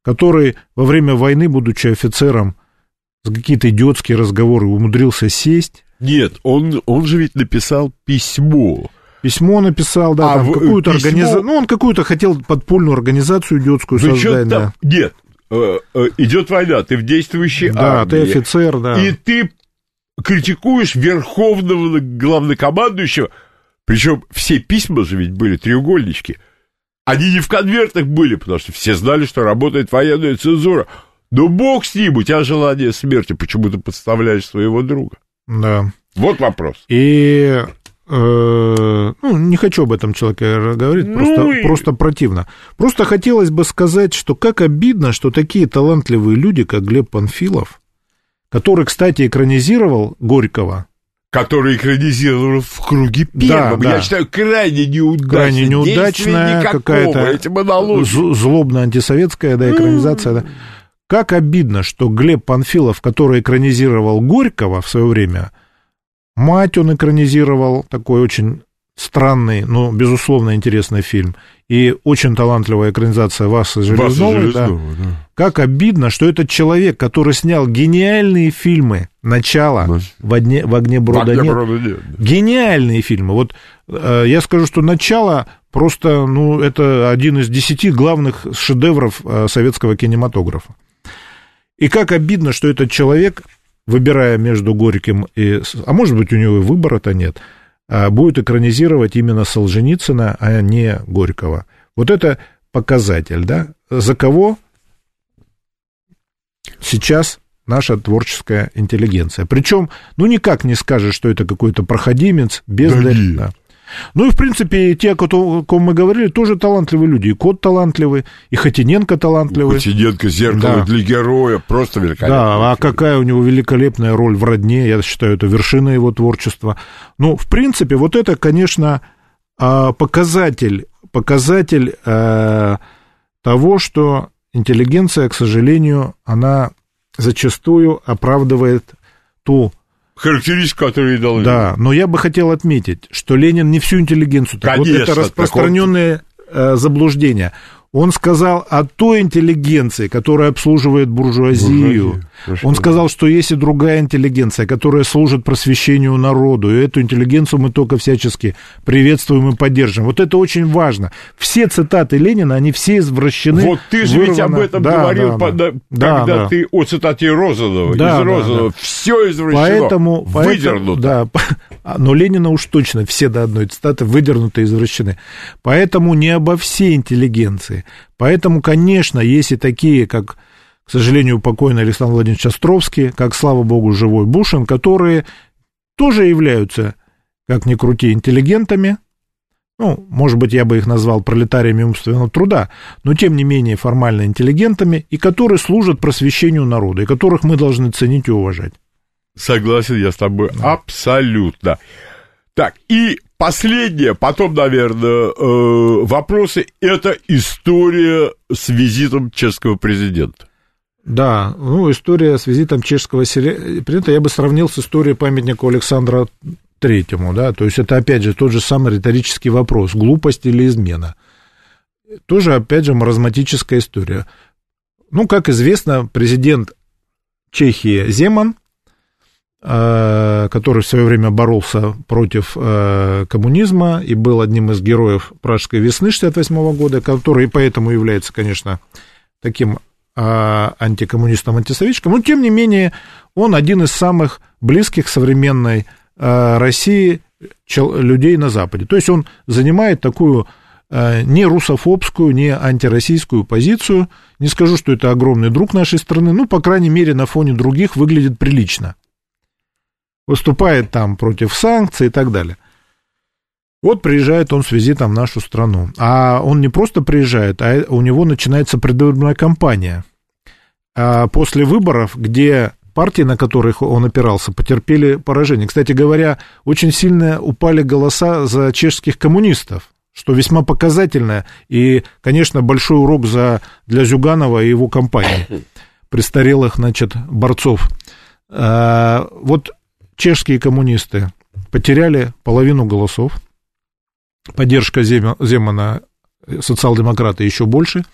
который во время войны, будучи офицером, какие-то идиотские разговоры умудрился сесть. Нет, он, он же ведь написал письмо. Письмо написал, да, а какую-то письмо... организацию. Ну, он какую-то хотел подпольную организацию идиотскую Вы создать, да. Там... Нет, Э, э, идет война, ты в действующей да, армии. Да, ты офицер, да. И ты критикуешь верховного главнокомандующего, причем все письма же ведь были треугольнички. Они не в конвертах были, потому что все знали, что работает военная цензура. Но бог с ним, у тебя желание смерти, почему ты подставляешь своего друга? Да. Вот вопрос. И Э, ну, не хочу об этом человеке говорить, ну просто, и... просто противно. Просто хотелось бы сказать, что как обидно, что такие талантливые люди, как Глеб Панфилов, который, кстати, экранизировал Горького, который экранизировал в круге первом. Да, да. Я считаю, крайне неудачная. Крайне неудачная какая-то злобно антисоветская да, экранизация. Mm. Да. Как обидно, что Глеб Панфилов, который экранизировал Горького в свое время, Мать он экранизировал, такой очень странный, но, безусловно, интересный фильм. И очень талантливая экранизация Васы Железновой. Васа да. да. Как обидно, что этот человек, который снял гениальные фильмы «Начало», «В, огне, в огне брода, в огне нет», нет. Гениальные фильмы. Вот э, я скажу, что «Начало» просто, ну, это один из десяти главных шедевров э, советского кинематографа. И как обидно, что этот человек выбирая между Горьким и... А может быть, у него и выбора-то нет. А будет экранизировать именно Солженицына, а не Горького. Вот это показатель, да? За кого сейчас наша творческая интеллигенция. Причем, ну, никак не скажешь, что это какой-то проходимец, бездарь. Да, ну и, в принципе, те, о ком мы говорили, тоже талантливые люди. И Кот талантливый, и Хотиненко талантливый. Хотиненко зеркало да. для героя, просто великолепно. Да, а какая у него великолепная роль в «Родне», я считаю, это вершина его творчества. Ну, в принципе, вот это, конечно, а, показатель, показатель э, того, что интеллигенция, к сожалению, она зачастую оправдывает ту характеристику, которую дал Да, но я бы хотел отметить, что Ленин не всю интеллигенцию. Так Конечно, вот это распространенное он... заблуждение. Он сказал о той интеллигенции, которая обслуживает буржуазию. Буржуазию. Он сказал, что есть и другая интеллигенция, которая служит просвещению народу. И эту интеллигенцию мы только всячески приветствуем и поддержим. Вот это очень важно. Все цитаты Ленина, они все извращены. Вот ты же вырвано... ведь об этом да, говорил, да, да. когда да, ты о цитате Розанова. Да, из Розанова. Да, да. Все извращено, поэтому, выдернуто. Поэтому, да, но Ленина уж точно все до одной цитаты выдернуты и извращены. Поэтому не обо всей интеллигенции. Поэтому, конечно, есть и такие, как к сожалению, покойный Александр Владимирович Островский, как, слава богу, живой Бушин, которые тоже являются, как ни крути, интеллигентами, ну, может быть, я бы их назвал пролетариями умственного труда, но тем не менее формально интеллигентами, и которые служат просвещению народа, и которых мы должны ценить и уважать. Согласен я с тобой да. абсолютно. Так, и последнее, потом, наверное, э, вопросы, это история с визитом чешского президента. Да, ну, история с визитом чешского президента я бы сравнил с историей памятника Александра Третьему, да, то есть это, опять же, тот же самый риторический вопрос, глупость или измена. Тоже, опять же, маразматическая история. Ну, как известно, президент Чехии Земан, э, который в свое время боролся против э, коммунизма и был одним из героев Пражской весны 68 года, который и поэтому является, конечно, таким антикоммунистом, антисоветчиком, но тем не менее он один из самых близких современной а, России людей на Западе. То есть он занимает такую а, не русофобскую, не антироссийскую позицию. Не скажу, что это огромный друг нашей страны, ну, по крайней мере, на фоне других выглядит прилично. Выступает там против санкций и так далее. Вот приезжает он с визитом в нашу страну. А он не просто приезжает, а у него начинается предвыборная кампания. А после выборов, где партии, на которых он опирался, потерпели поражение. Кстати говоря, очень сильно упали голоса за чешских коммунистов, что весьма показательно. И, конечно, большой урок за, для Зюганова и его компании, престарелых, значит, борцов. А, вот чешские коммунисты потеряли половину голосов, поддержка Земана, социал-демократы еще больше.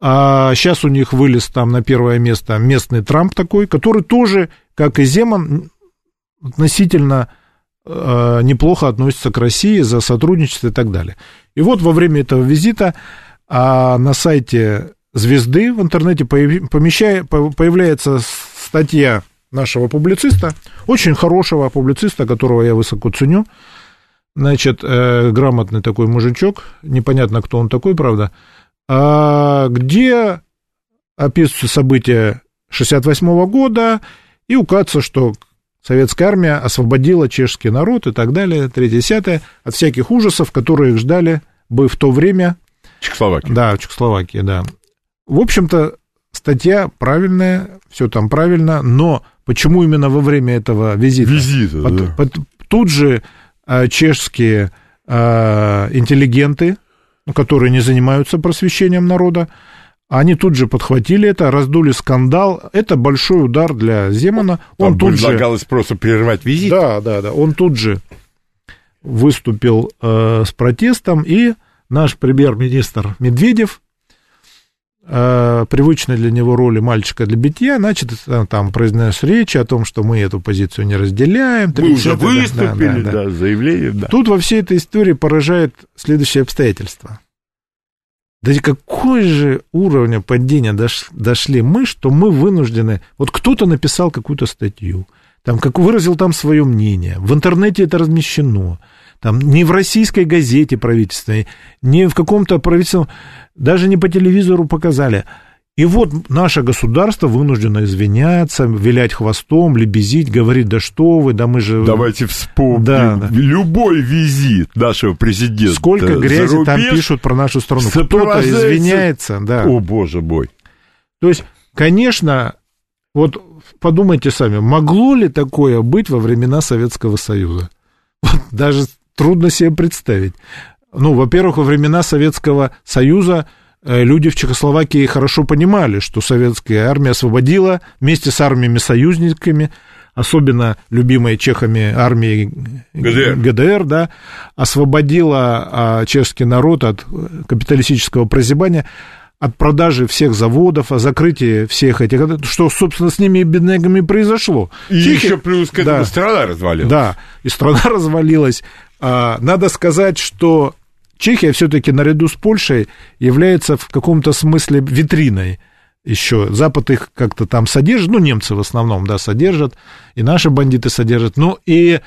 А сейчас у них вылез там на первое место местный Трамп такой, который тоже, как и Земан, относительно э, неплохо относится к России за сотрудничество и так далее. И вот во время этого визита а на сайте «Звезды» в интернете помещая, появляется статья нашего публициста, очень хорошего публициста, которого я высоко ценю, Значит, э, грамотный такой мужичок, непонятно, кто он такой, правда, а где описываются события 68 года и указывается, что советская армия освободила чешский народ и так далее, третье-десятое, от всяких ужасов, которые их ждали бы в то время. Чехословакия. Да, в Чехословакии, да. В общем-то, статья правильная, все там правильно, но почему именно во время этого визита? Визита, под, да. под, тут же чешские э, интеллигенты, которые не занимаются просвещением народа, они тут же подхватили это, раздули скандал. Это большой удар для Земана. Он Там тут предлагалось же... просто прервать визит. Да, да, да. Он тут же выступил э, с протестом, и наш премьер-министр Медведев привычной для него роли мальчика для битья, значит, э, там произнес речь о том, что мы эту позицию не разделяем. Мы уже выступили, да, да, да. заявление, да. Тут во всей этой истории поражает следующее обстоятельство. Да какой же уровня падения дошли мы, что мы вынуждены... Вот кто-то написал какую-то статью, там, как выразил там свое мнение, в интернете это размещено, там, не в российской газете правительственной, не в каком-то правительственном, даже не по телевизору показали. И вот наше государство вынуждено извиняться, вилять хвостом, лебезить, говорить, да что вы, да мы же... Давайте вспомним да, да. любой визит нашего президента. Сколько грязи там пишут про нашу страну. Кто-то извиняется, да. О, боже мой. То есть, конечно, вот подумайте сами, могло ли такое быть во времена Советского Союза? Вот даже трудно себе представить. Ну, во-первых, во времена Советского Союза э, люди в Чехословакии хорошо понимали, что советская армия освободила вместе с армиями союзниками, особенно любимой чехами армии ГДР, ГДР да, освободила а, чешский народ от капиталистического прозябания, от продажи всех заводов, о закрытии всех этих, что, собственно, с ними и беднягами произошло. И Чехия, еще плюс к этому да, страна развалилась. Да, и страна развалилась. А, надо сказать, что Чехия все-таки наряду с Польшей является в каком-то смысле витриной еще. Запад их как-то там содержит, ну, немцы в основном, да, содержат, и наши бандиты содержат. Ну, и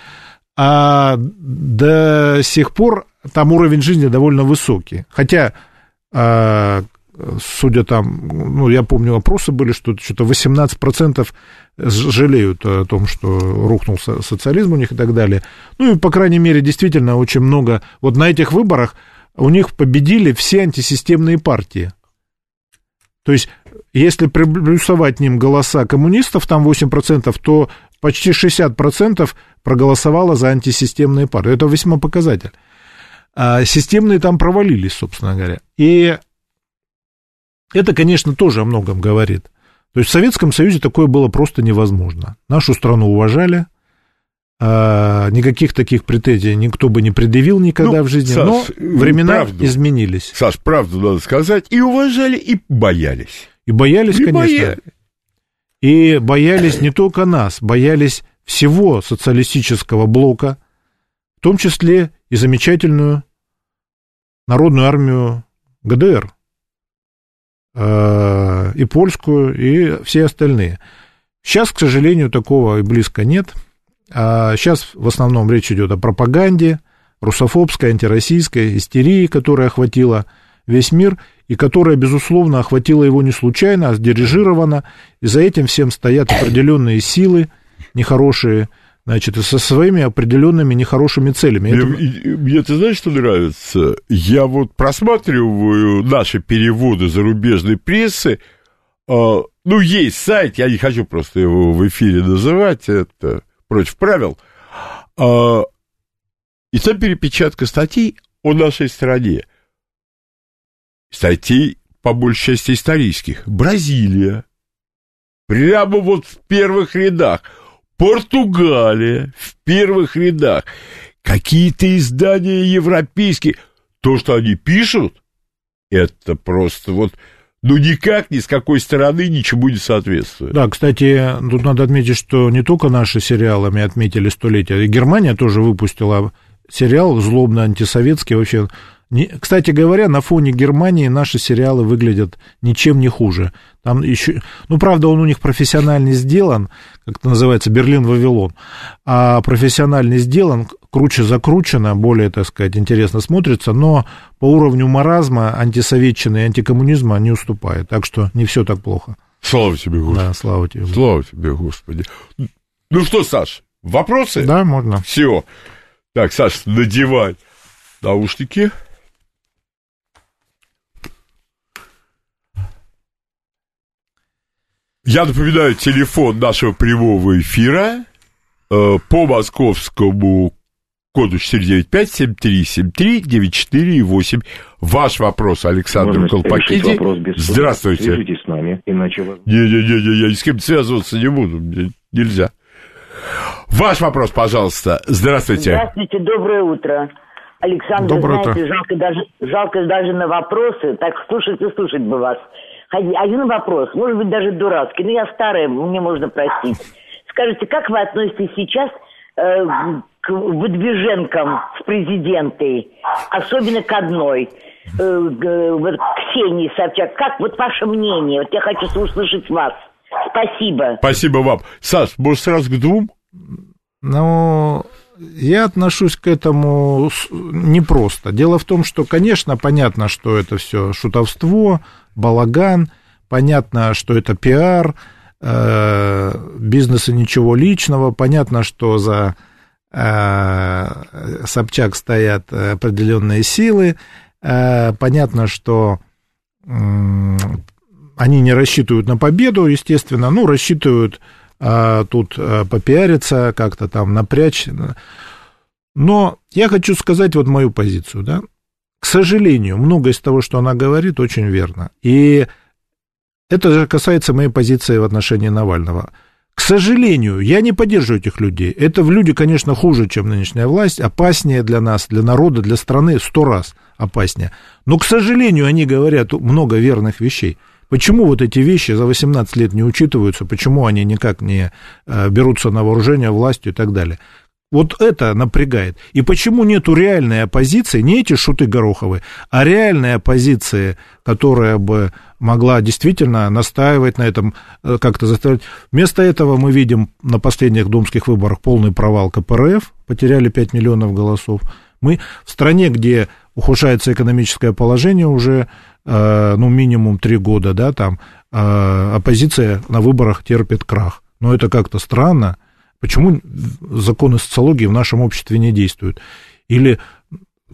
а, до сих пор там уровень жизни довольно высокий. Хотя, а, судя там, ну, я помню, опросы были, что что-то 18% жалеют о том, что рухнул социализм у них и так далее. Ну, и, по крайней мере, действительно очень много... Вот на этих выборах у них победили все антисистемные партии. То есть, если приплюсовать ним голоса коммунистов, там 8%, то почти 60% проголосовало за антисистемные партии. Это весьма показатель. А системные там провалились, собственно говоря. И это, конечно, тоже о многом говорит. То есть в Советском Союзе такое было просто невозможно. Нашу страну уважали, а, никаких таких претензий никто бы не предъявил никогда ну, в жизни, Саш, но времена правду, изменились. Саш, правду надо сказать, и уважали, и боялись. И боялись, и конечно. Боялись. И боялись не только нас, боялись всего социалистического блока, в том числе и замечательную народную армию ГДР. Э, и польскую, и все остальные. Сейчас, к сожалению, такого и близко нет. А сейчас в основном речь идет о пропаганде, русофобской, антироссийской истерии, которая охватила весь мир, и которая, безусловно, охватила его не случайно, а сдирижирована, и за этим всем стоят определенные силы нехорошие, значит, со своими определенными нехорошими целями. Мне, мне ты знаешь, что нравится? Я вот просматриваю наши переводы зарубежной прессы, э, ну, есть сайт, я не хочу просто его в эфире называть, это против правил, э, и там перепечатка статей о нашей стране. Статей, по большей части, исторических. Бразилия. Прямо вот в первых рядах – Португалия в первых рядах, какие-то издания европейские. То, что они пишут, это просто вот, ну, никак ни с какой стороны ничему не соответствует. Да, кстати, тут надо отметить, что не только наши сериалами отметили столетие, Германия тоже выпустила сериал злобно антисоветский, вообще не, кстати говоря, на фоне Германии наши сериалы выглядят ничем не хуже. Там еще, ну, правда, он у них профессионально сделан, как это называется, Берлин-Вавилон, а профессионально сделан, круче закручено, более, так сказать, интересно смотрится, но по уровню маразма, антисоветчины и антикоммунизма не уступает, так что не все так плохо. Слава тебе, Господи. Да, слава тебе. Слава тебе, Господи. Ну что, Саш, вопросы? Да, можно. Все. Так, Саш, надевай наушники. Я напоминаю, телефон нашего прямого эфира э, по московскому коду 495-7373-94-8. Ваш вопрос, Александр Колпакиди. Здравствуйте. Свяжитесь с нами, иначе. Не-не-не, я ни с кем связываться не буду, нельзя. Ваш вопрос, пожалуйста. Здравствуйте. Здравствуйте, доброе утро. Александр, Доброе знаете, утро. жалко даже, жалко даже на вопросы, так слушать и слушать бы вас. Один вопрос, может быть, даже дурацкий, но я старая, мне можно простить. Скажите, как вы относитесь сейчас э, к выдвиженкам в президенты, особенно к одной, э, вот Ксении Собчак? Как вот ваше мнение? Вот я хочу услышать вас. Спасибо. Спасибо вам. Саш, может, сразу к двум? Ну, я отношусь к этому непросто. Дело в том, что, конечно, понятно, что это все шутовство, балаган, понятно, что это пиар, э, бизнеса ничего личного, понятно, что за э, Собчак стоят определенные силы, э, понятно, что они не рассчитывают на победу, естественно, ну, рассчитывают тут попиариться, как-то там напрячь. Но я хочу сказать вот мою позицию, да. К сожалению, многое из того, что она говорит, очень верно. И это же касается моей позиции в отношении Навального. К сожалению, я не поддерживаю этих людей. Это люди, конечно, хуже, чем нынешняя власть, опаснее для нас, для народа, для страны сто раз опаснее. Но, к сожалению, они говорят много верных вещей. Почему вот эти вещи за 18 лет не учитываются, почему они никак не э, берутся на вооружение властью и так далее? Вот это напрягает. И почему нету реальной оппозиции, не эти шуты Гороховы, а реальной оппозиции, которая бы могла действительно настаивать на этом, э, как-то заставить. Вместо этого мы видим на последних думских выборах полный провал КПРФ, потеряли 5 миллионов голосов. Мы в стране, где ухудшается экономическое положение уже, э, ну, минимум 3 года, да, там, э, оппозиция на выборах терпит крах. Но это как-то странно. Почему законы социологии в нашем обществе не действуют? Или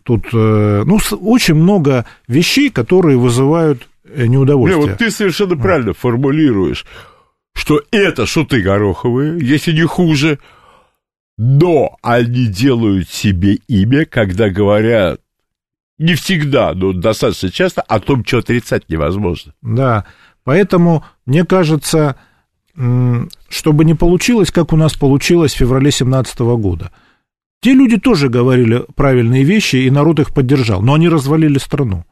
тут, э, ну, очень много вещей, которые вызывают э, неудовольствие. Не, вот ты совершенно правильно формулируешь, что это шуты гороховые, если не хуже, но они делают себе имя, когда говорят не всегда, но достаточно часто о том, что отрицать невозможно. Да, поэтому, мне кажется, чтобы не получилось, как у нас получилось в феврале 2017 года. Те люди тоже говорили правильные вещи, и народ их поддержал, но они развалили страну.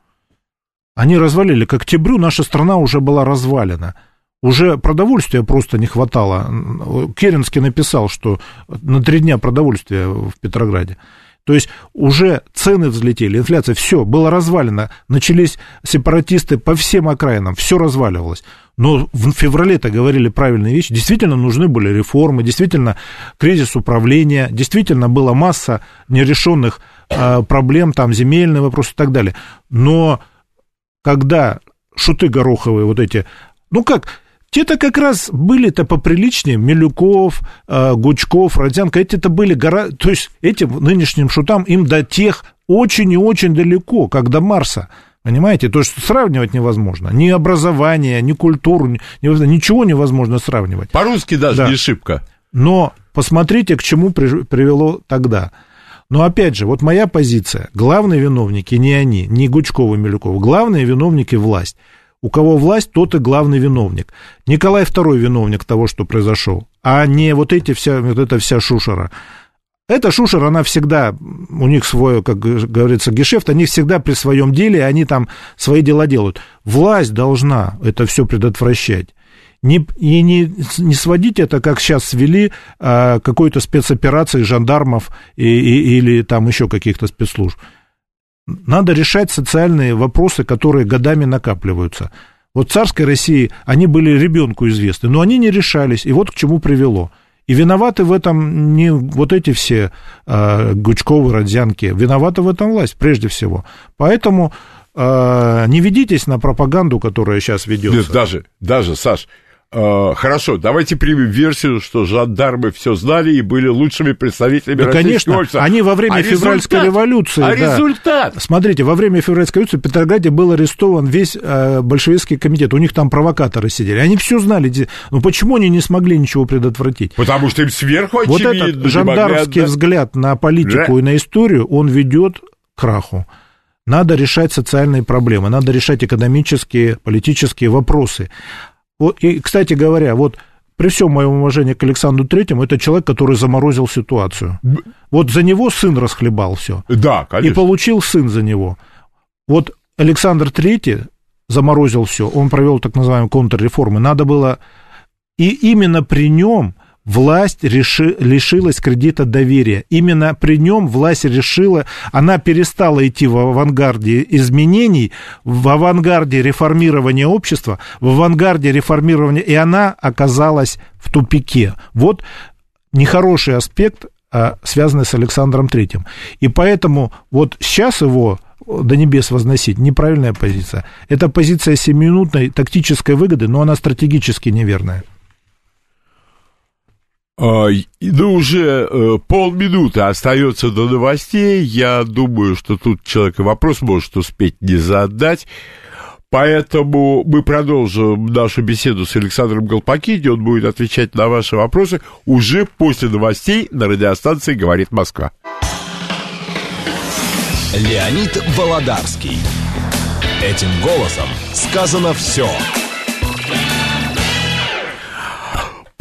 Они развалили. К октябрю наша страна уже была развалена. Уже продовольствия просто не хватало. Керенский написал, что на три дня продовольствия в Петрограде. То есть уже цены взлетели, инфляция, все, было развалено. Начались сепаратисты по всем окраинам, все разваливалось. Но в феврале-то говорили правильные вещи. Действительно нужны были реформы, действительно кризис управления, действительно была масса нерешенных э, проблем, там земельный вопрос и так далее. Но когда шуты гороховые вот эти, ну как, те-то как раз были-то поприличнее, Милюков, э, Гучков, Родзянко, эти-то были гора... То есть этим нынешним шутам им до тех очень и очень далеко, как до Марса. Понимаете? То есть сравнивать невозможно. Ни образование, ни культуру, ни, ничего невозможно сравнивать. По-русски даже да. не шибко. Но посмотрите, к чему при, привело тогда. Но опять же, вот моя позиция. Главные виновники не они, не Гучков и Милюков. Главные виновники власть. У кого власть, тот и главный виновник. Николай II виновник того, что произошел, а не вот эти вся, вот эта вся шушера. Эта шушера, она всегда, у них свой, как говорится, гешефт, они всегда при своем деле, они там свои дела делают. Власть должна это все предотвращать. Не, и не, не сводить это, как сейчас свели, а, какой-то спецоперации жандармов и, и, или там еще каких-то спецслужб. Надо решать социальные вопросы, которые годами накапливаются. Вот в царской России они были ребенку известны, но они не решались, и вот к чему привело. И виноваты в этом не вот эти все э, Гучковы, Родзянки, виновата в этом власть прежде всего. Поэтому э, не ведитесь на пропаганду, которая сейчас ведется. Нет, даже, даже, Саш, хорошо, давайте примем версию, что жандармы все знали и были лучшими представителями да, конечно, общества. они во время а февральской результат? революции... А да, результат? Смотрите, во время февральской революции в Петрограде был арестован весь э, большевистский комитет, у них там провокаторы сидели, они все знали, ну почему они не смогли ничего предотвратить? Потому что им сверху Вот этот жандармский могли... взгляд на политику да. и на историю, он ведет к краху. Надо решать социальные проблемы, надо решать экономические, политические вопросы. Вот, и, кстати говоря, вот при всем моем уважении к Александру Третьему, это человек, который заморозил ситуацию. Вот за него сын расхлебал все. Да, конечно. И получил сын за него. Вот Александр Третий заморозил все, он провел так называемые контрреформы. Надо было... И именно при нем власть реши, лишилась кредита доверия. Именно при нем власть решила, она перестала идти в авангарде изменений, в авангарде реформирования общества, в авангарде реформирования, и она оказалась в тупике. Вот нехороший аспект, а, связанный с Александром Третьим. И поэтому вот сейчас его до небес возносить, неправильная позиция. Это позиция семиминутной тактической выгоды, но она стратегически неверная. А, ну, уже э, полминуты остается до новостей. Я думаю, что тут человек вопрос может успеть не задать. Поэтому мы продолжим нашу беседу с Александром Голпакиди. Он будет отвечать на ваши вопросы уже после новостей на радиостанции «Говорит Москва». Леонид Володарский. Этим голосом сказано все.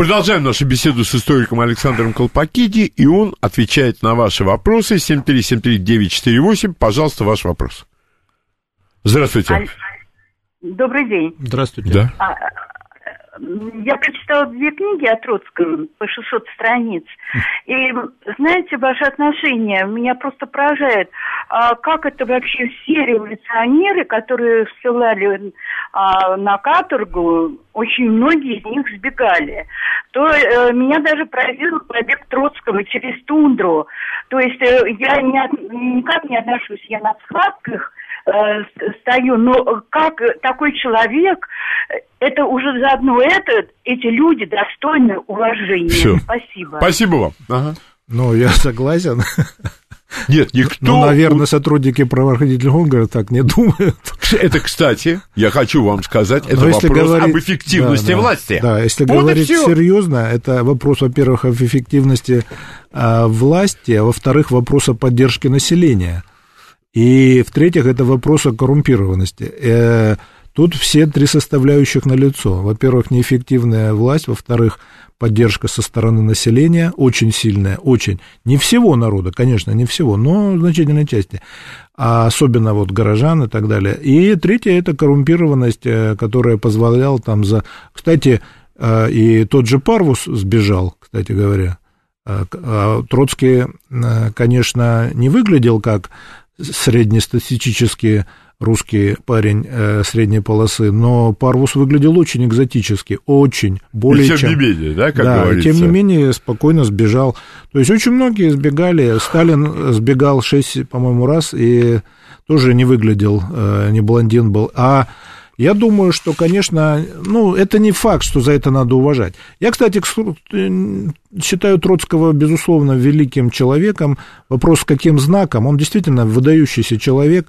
Продолжаем нашу беседу с историком Александром Колпакиди, и он отвечает на ваши вопросы. 7373948, пожалуйста, ваш вопрос. Здравствуйте. Добрый день. Здравствуйте. Да. Я прочитала две книги о Троцком по 600 страниц. И, знаете, ваше отношение меня просто поражает. А как это вообще все революционеры, которые ссылали а, на каторгу, очень многие из них сбегали. То э, меня даже поразил побег Троцкого через тундру. То есть э, я не, никак не отношусь, я на схватках стою, но как такой человек, э, это уже заодно это, эти люди достойны уважения. Всё. Спасибо. Спасибо вам. Ага. Ну, я согласен. Нет, никто... Ну, наверное, сотрудники правоохранительных органов так не думают. Это, кстати, я хочу вам сказать, это Но если вопрос говорить- об эффективности да, да. власти. Да, если Вот говорить серьезно, это вопрос, во-первых, об эффективности а, власти, а во-вторых, вопрос о поддержке населения. И в-третьих, это вопрос о коррумпированности. Э, Тут все три составляющих налицо. Во-первых, неэффективная власть, во-вторых, поддержка со стороны населения очень сильная, очень. Не всего народа, конечно, не всего, но значительной части. А особенно вот горожан и так далее. И третье, это коррумпированность, э, которая позволяла там за... Кстати, э, и тот же Парвус сбежал, кстати говоря. А, Троцкий, конечно, не выглядел как среднестатистический русский парень э, средней полосы, но Парвус выглядел очень экзотически, очень, более И тем чем... не менее, да, как да, говорится. тем не менее спокойно сбежал. То есть очень многие сбегали. Сталин сбегал шесть, по-моему, раз и тоже не выглядел, э, не блондин был. А я думаю, что, конечно, ну, это не факт, что за это надо уважать. Я, кстати, э, считаю Троцкого, безусловно, великим человеком. Вопрос, с каким знаком. Он действительно выдающийся человек.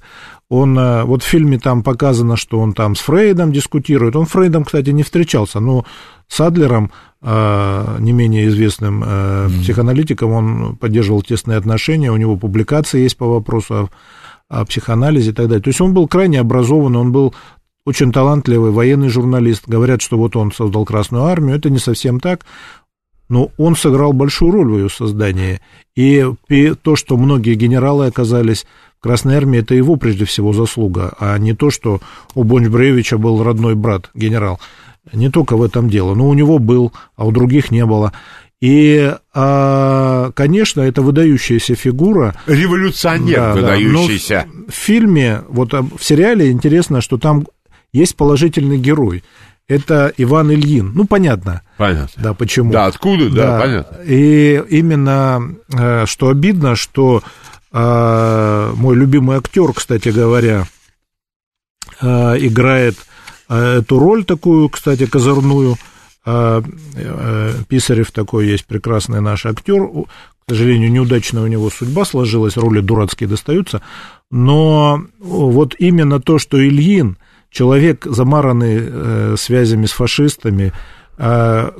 Он, э, вот в фильме там показано, что он там с Фрейдом дискутирует. Он с Фрейдом, кстати, не встречался, но с Адлером, э, не менее известным э, психоаналитиком, он поддерживал тесные отношения. У него публикации есть по вопросу о, о психоанализе и так далее. То есть он был крайне образованный, он был очень талантливый военный журналист. Говорят, что вот он создал Красную Армию. Это не совсем так. Но он сыграл большую роль в ее создании. И то, что многие генералы оказались в Красной Армии, это его прежде всего заслуга, а не то, что у Бонч-Бреевича был родной брат генерал. Не только в этом дело. Но у него был, а у других не было. И, а, конечно, это выдающаяся фигура. Революционер Да, да. выдающийся. Но в, фильме, вот в сериале интересно, что там есть положительный герой. Это Иван Ильин. Ну, понятно, Понятно. да, почему. Да, откуда, да, понятно. И именно, э, что обидно, что э, мой любимый актер, кстати говоря, э, играет эту роль такую, кстати, козырную. Писарев такой есть прекрасный наш актер. К сожалению, неудачная у него судьба сложилась, роли дурацкие достаются. Но вот именно то, что Ильин, человек, замаранный э, связями с фашистами, э,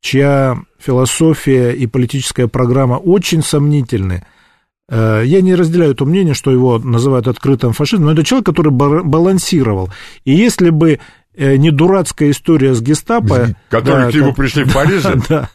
чья философия и политическая программа очень сомнительны. Э, Я не разделяю то мнение, что его называют открытым фашизмом, но это человек, который балансировал. И если бы э, не дурацкая история с гестапо... Которые да, к нему пришли в Париже. Да,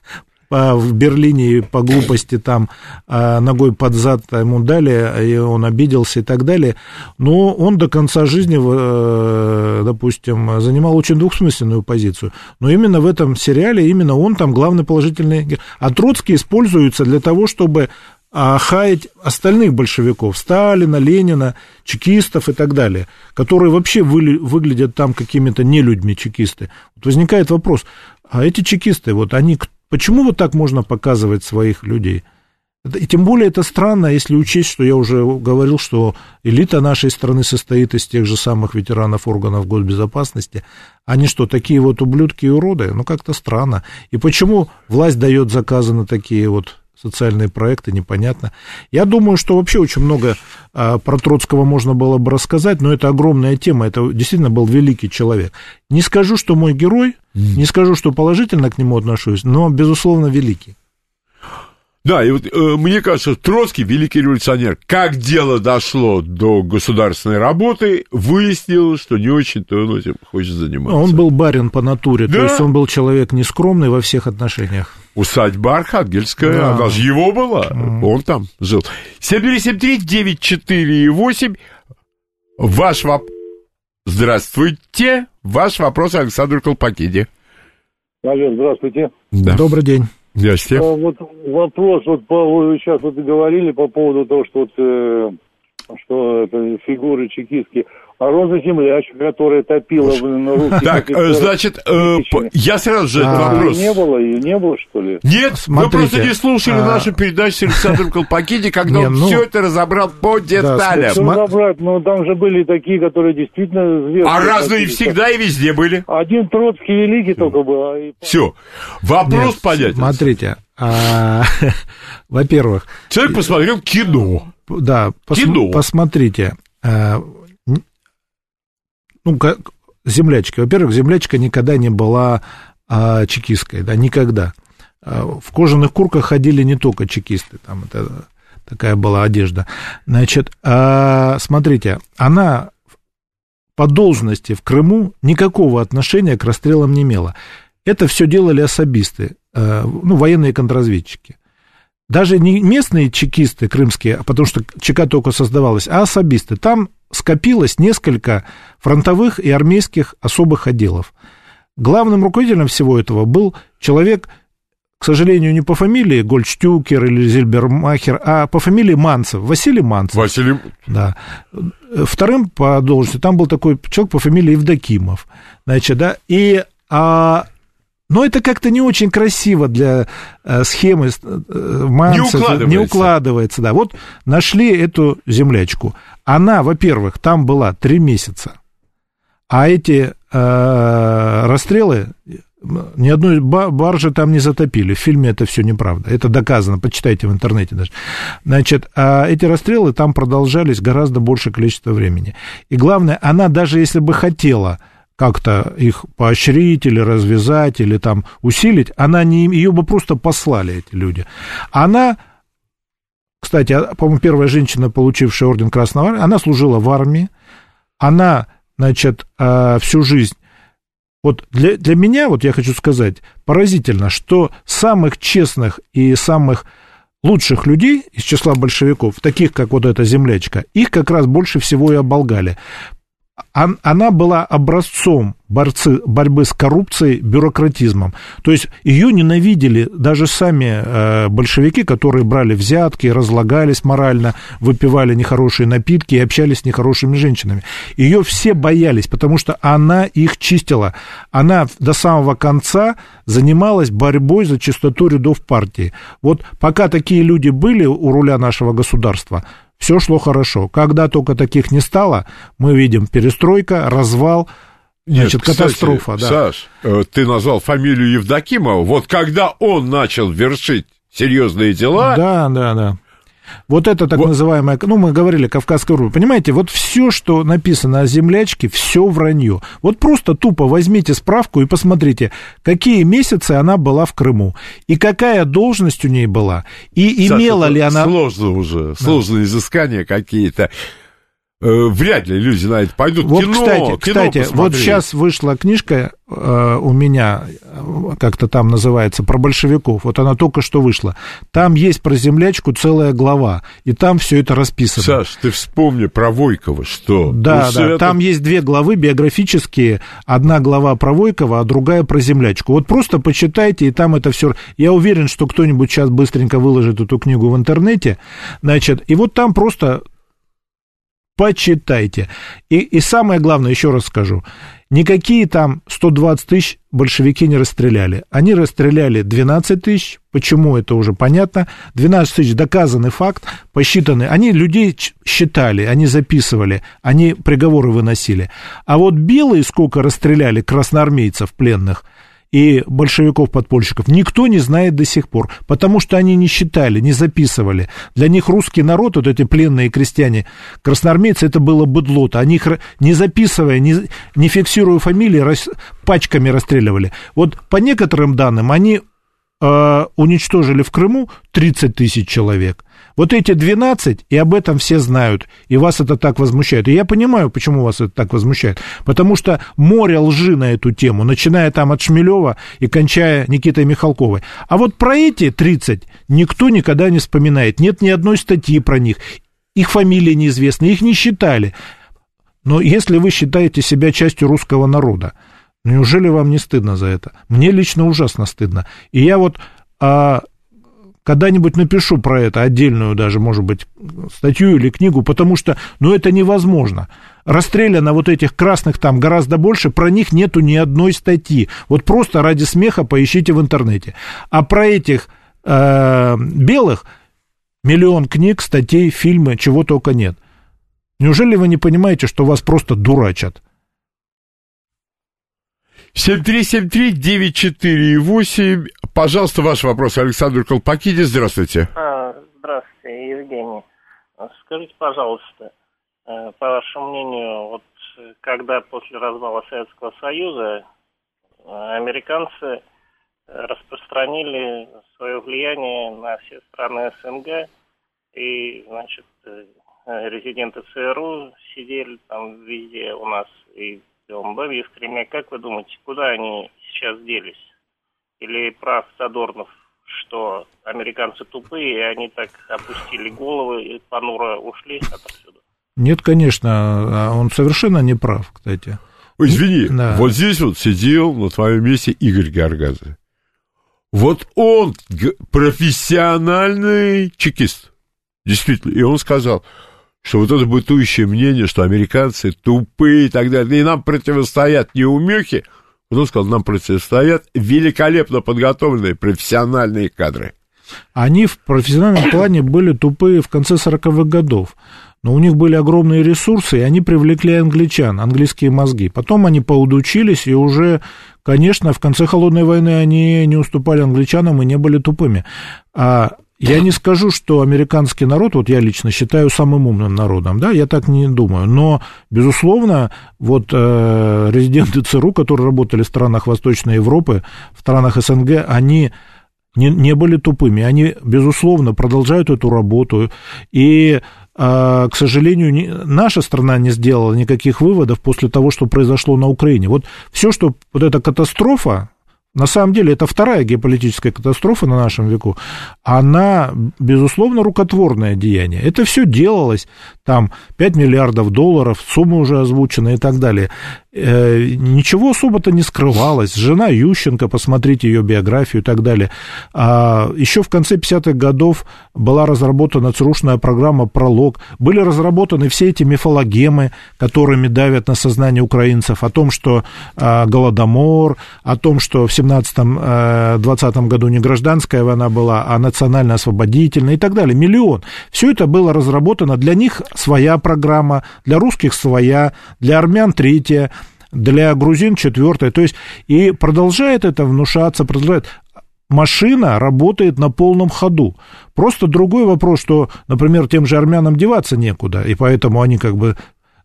в Берлине по глупости там а, ногой под зад ему дали, и он обиделся и так далее. Но он до конца жизни, э, допустим, занимал очень двухсмысленную позицию. Но именно в этом сериале, именно он там главный положительный... А Троцкий используется для того, чтобы а, хаять остальных большевиков, Сталина, Ленина, чекистов и так далее, которые вообще выли- выглядят там какими-то нелюдьми чекисты. Вот возникает вопрос, а эти чекисты, вот они, почему вот так можно показывать своих людей? И тем более это странно, если учесть, что я уже говорил, что элита нашей страны состоит из тех же самых ветеранов органов госбезопасности. Они что, такие вот ублюдки и уроды? Ну, как-то странно. И почему власть дает заказы на такие вот социальные проекты, непонятно. Я думаю, что вообще очень много а, про Троцкого можно было бы рассказать, но это огромная тема, это действительно был великий человек. Не скажу, что мой герой, не скажу, что положительно к нему отношусь, но, безусловно, великий. Да, и вот э, мне кажется, Троцкий, великий революционер, как дело дошло до государственной работы, выяснил, что не очень-то он этим хочет заниматься. Он был барин по натуре, Да. то есть он был человек нескромный во всех отношениях. Усадьба Архангельская, Да. она же его была, он там жил. 7373948, ваш вопрос... Здравствуйте, ваш вопрос Александру Колпакиде. Алло, здравствуйте. Да. Добрый день. Здравствуйте. А, вот вопрос, вот по, вы сейчас вот говорили по поводу того, что вот, э, что это фигуры чекистские. А Роза Землячка, которая топила русских Так, э, значит, э, я сразу же этот А, вопрос... не было, ее не было, что ли? Нет, вы Смотрите, просто не слушали а- нашу передачу с Александром Колпакиди, когда он ну- все это разобрал по деталям. Сма- разобрать? Ну, там же были такие, которые действительно а разные всегда и везде были. Один Троцкий великий только был. а Все. Вопрос понятен. Смотрите, а, во-первых, Человек посмотрел кино. да, пос- Кино. посмотрите, а, н- ну, как землячка. Во-первых, землячка никогда не была а, чекистской, да, никогда. А, в кожаных курках ходили не только чекисты, там это такая была одежда. Значит, а, смотрите, она по должности в Крыму никакого отношения к расстрелам не имела. Это все делали особисты, э, ну, военные контрразведчики. Даже не местные чекисты крымские, потому что ЧК только создавалась, а особисты. Там скопилось несколько фронтовых и армейских особых отделов. Главным руководителем всего этого был человек, к сожалению, не по фамилии Гольдштюкер или Зильбермахер, а по фамилии Манцев, Василий Манцев. Василий... Да. Вторым по должности там был такой человек по фамилии Евдокимов. Значит, да, и... А, но это как-то не очень красиво для э, схемы э, Манцев. Не укладывается. Не укладывается, да. Вот нашли эту землячку. Она, во-первых, там была три месяца. А эти э, расстрелы ни одной ба- баржи там не затопили. В фильме это все неправда. Это доказано. Почитайте в интернете даже. Значит, а эти расстрелы там продолжались гораздо большее количество времени. И главное, она даже если бы хотела как-то их поощрить или развязать, или там усилить, она не, ее бы просто послали, эти люди. Она, кстати, а, по-моему, первая женщина, получившая орден Красного Армии, она служила в армии, она, значит, а, всю жизнь вот для, для меня, вот я хочу сказать, поразительно, что самых честных и самых лучших людей из числа большевиков, таких как вот эта землячка, их как раз больше всего и оболгали. Она была образцом борцы, борьбы с коррупцией, бюрократизмом. То есть ее ненавидели даже сами э, большевики, которые брали взятки, разлагались морально, выпивали нехорошие напитки и общались с нехорошими женщинами. Ее все боялись, потому что она их чистила. Она до самого конца занималась борьбой за чистоту рядов партии. Вот пока такие люди были у руля нашего государства, все шло хорошо. Когда только таких не стало, мы видим перестройка, развал, Нет, значит, кстати, катастрофа. Да. Саш, э, ты назвал фамилию Евдокимова. Вот когда он начал вершить серьезные дела, Да, да, да. Вот это так Вот. называемое, ну, мы говорили, Кавказская рубь. Понимаете, вот все, что написано о землячке, все вранье. Вот просто тупо возьмите справку и посмотрите, какие месяцы она была в Крыму, и какая должность у ней была, и Саша, имела ли она... Сложно уже, сложные изыскания какие-то. Э, вряд ли люди на это пойдут. Вот, кино, кстати, кино кстати, вот посмотреть. сейчас вышла книжка э, у меня, как-то там называется, про большевиков. Вот она только что вышла. Там есть про землячку целая глава, и там все это расписано. Саш, ты вспомни про Войкова, что... Да, ну, да, это- там есть две главы биографические. Одна глава про Войкова, а другая про землячку. Вот просто почитайте, и там это все. Я уверен, что кто-нибудь сейчас быстренько выложит эту книгу в интернете. Значит, и вот там просто почитайте. И, и самое главное, еще раз скажу, никакие там 120 тысяч большевики не расстреляли. Они расстреляли 12 тысяч, почему это уже понятно. 12 тысяч доказанный факт, посчитаны. Они людей считали, они записывали, они приговоры выносили. А вот белые сколько расстреляли красноармейцев пленных – и большевиков-подпольщиков никто не знает до сих пор, потому что они не считали, не записывали. Для них русский народ, вот эти пленные крестьяне, красноармейцы, это было быдло-то. Они их, не записывая, не, не фиксируя фамилии, рас- пачками расстреливали. Вот по некоторым данным, они э, уничтожили в Крыму 30 тысяч человек. Вот эти 12, и об этом все знают, и вас это так возмущает. И я понимаю, почему вас это так возмущает. Потому что море лжи на эту тему, начиная там от Шмелева и кончая Никитой Михалковой. А вот про эти 30 никто никогда не вспоминает. Нет ни одной статьи про них. Их фамилии неизвестны, их не считали. Но если вы считаете себя частью русского народа, неужели вам не стыдно за это? Мне лично ужасно стыдно. И я вот а, когда-нибудь напишу про это отдельную даже, может быть, статью или книгу, потому что, ну, это невозможно. Расстреляно вот этих красных там гораздо больше, про них нету ни одной статьи. Вот просто ради смеха поищите в интернете. А про этих э, белых миллион книг, статей, фильмы, чего только нет. Неужели вы не понимаете, что вас просто дурачат? 7373948. Пожалуйста, ваш вопрос. Александр Колпакидис, здравствуйте. А, здравствуйте, Евгений. Скажите, пожалуйста, э, по вашему мнению, вот когда после развала Советского Союза э, американцы распространили свое влияние на все страны СНГ, и, значит, э, резиденты ЦРУ сидели там везде у нас, и Донбассе, и в Кремле. Как вы думаете, куда они сейчас делись? Или прав Задорнов, что американцы тупые, и они так опустили головы и понуро ушли отсюда? Нет, конечно, а он совершенно не прав, кстати. Ой, извини, да. вот здесь вот сидел на твоем месте Игорь Гаргазы. Вот он профессиональный чекист. Действительно. И он сказал, что вот это бытующее мнение, что американцы тупые и так далее, и нам противостоят неумехи, вот он сказал, нам противостоят великолепно подготовленные профессиональные кадры. Они в профессиональном плане были тупые в конце 40-х годов. Но у них были огромные ресурсы, и они привлекли англичан, английские мозги. Потом они поудучились, и уже, конечно, в конце Холодной войны они не уступали англичанам и не были тупыми. А я не скажу, что американский народ, вот я лично считаю самым умным народом, да, я так не думаю, но, безусловно, вот э, резиденты ЦРУ, которые работали в странах Восточной Европы, в странах СНГ, они не, не были тупыми, они, безусловно, продолжают эту работу, и, э, к сожалению, наша страна не сделала никаких выводов после того, что произошло на Украине. Вот все, что, вот эта катастрофа, на самом деле, это вторая геополитическая катастрофа на нашем веку. Она, безусловно, рукотворное деяние. Это все делалось, там 5 миллиардов долларов, сумма уже озвучена и так далее. Э, ничего особо-то не скрывалось. Жена Ющенко, посмотрите ее биографию и так далее. А еще в конце 50-х годов была разработана ЦРУшная программа «Пролог». Были разработаны все эти мифологемы, которыми давят на сознание украинцев, о том, что а, Голодомор, о том, что в 17-20 э, году не гражданская война была, а национально-освободительная и так далее. Миллион. Все это было разработано. Для них своя программа, для русских своя, для армян третья, для грузин четвертая. То есть и продолжает это внушаться, продолжает машина работает на полном ходу. Просто другой вопрос, что, например, тем же армянам деваться некуда, и поэтому они как бы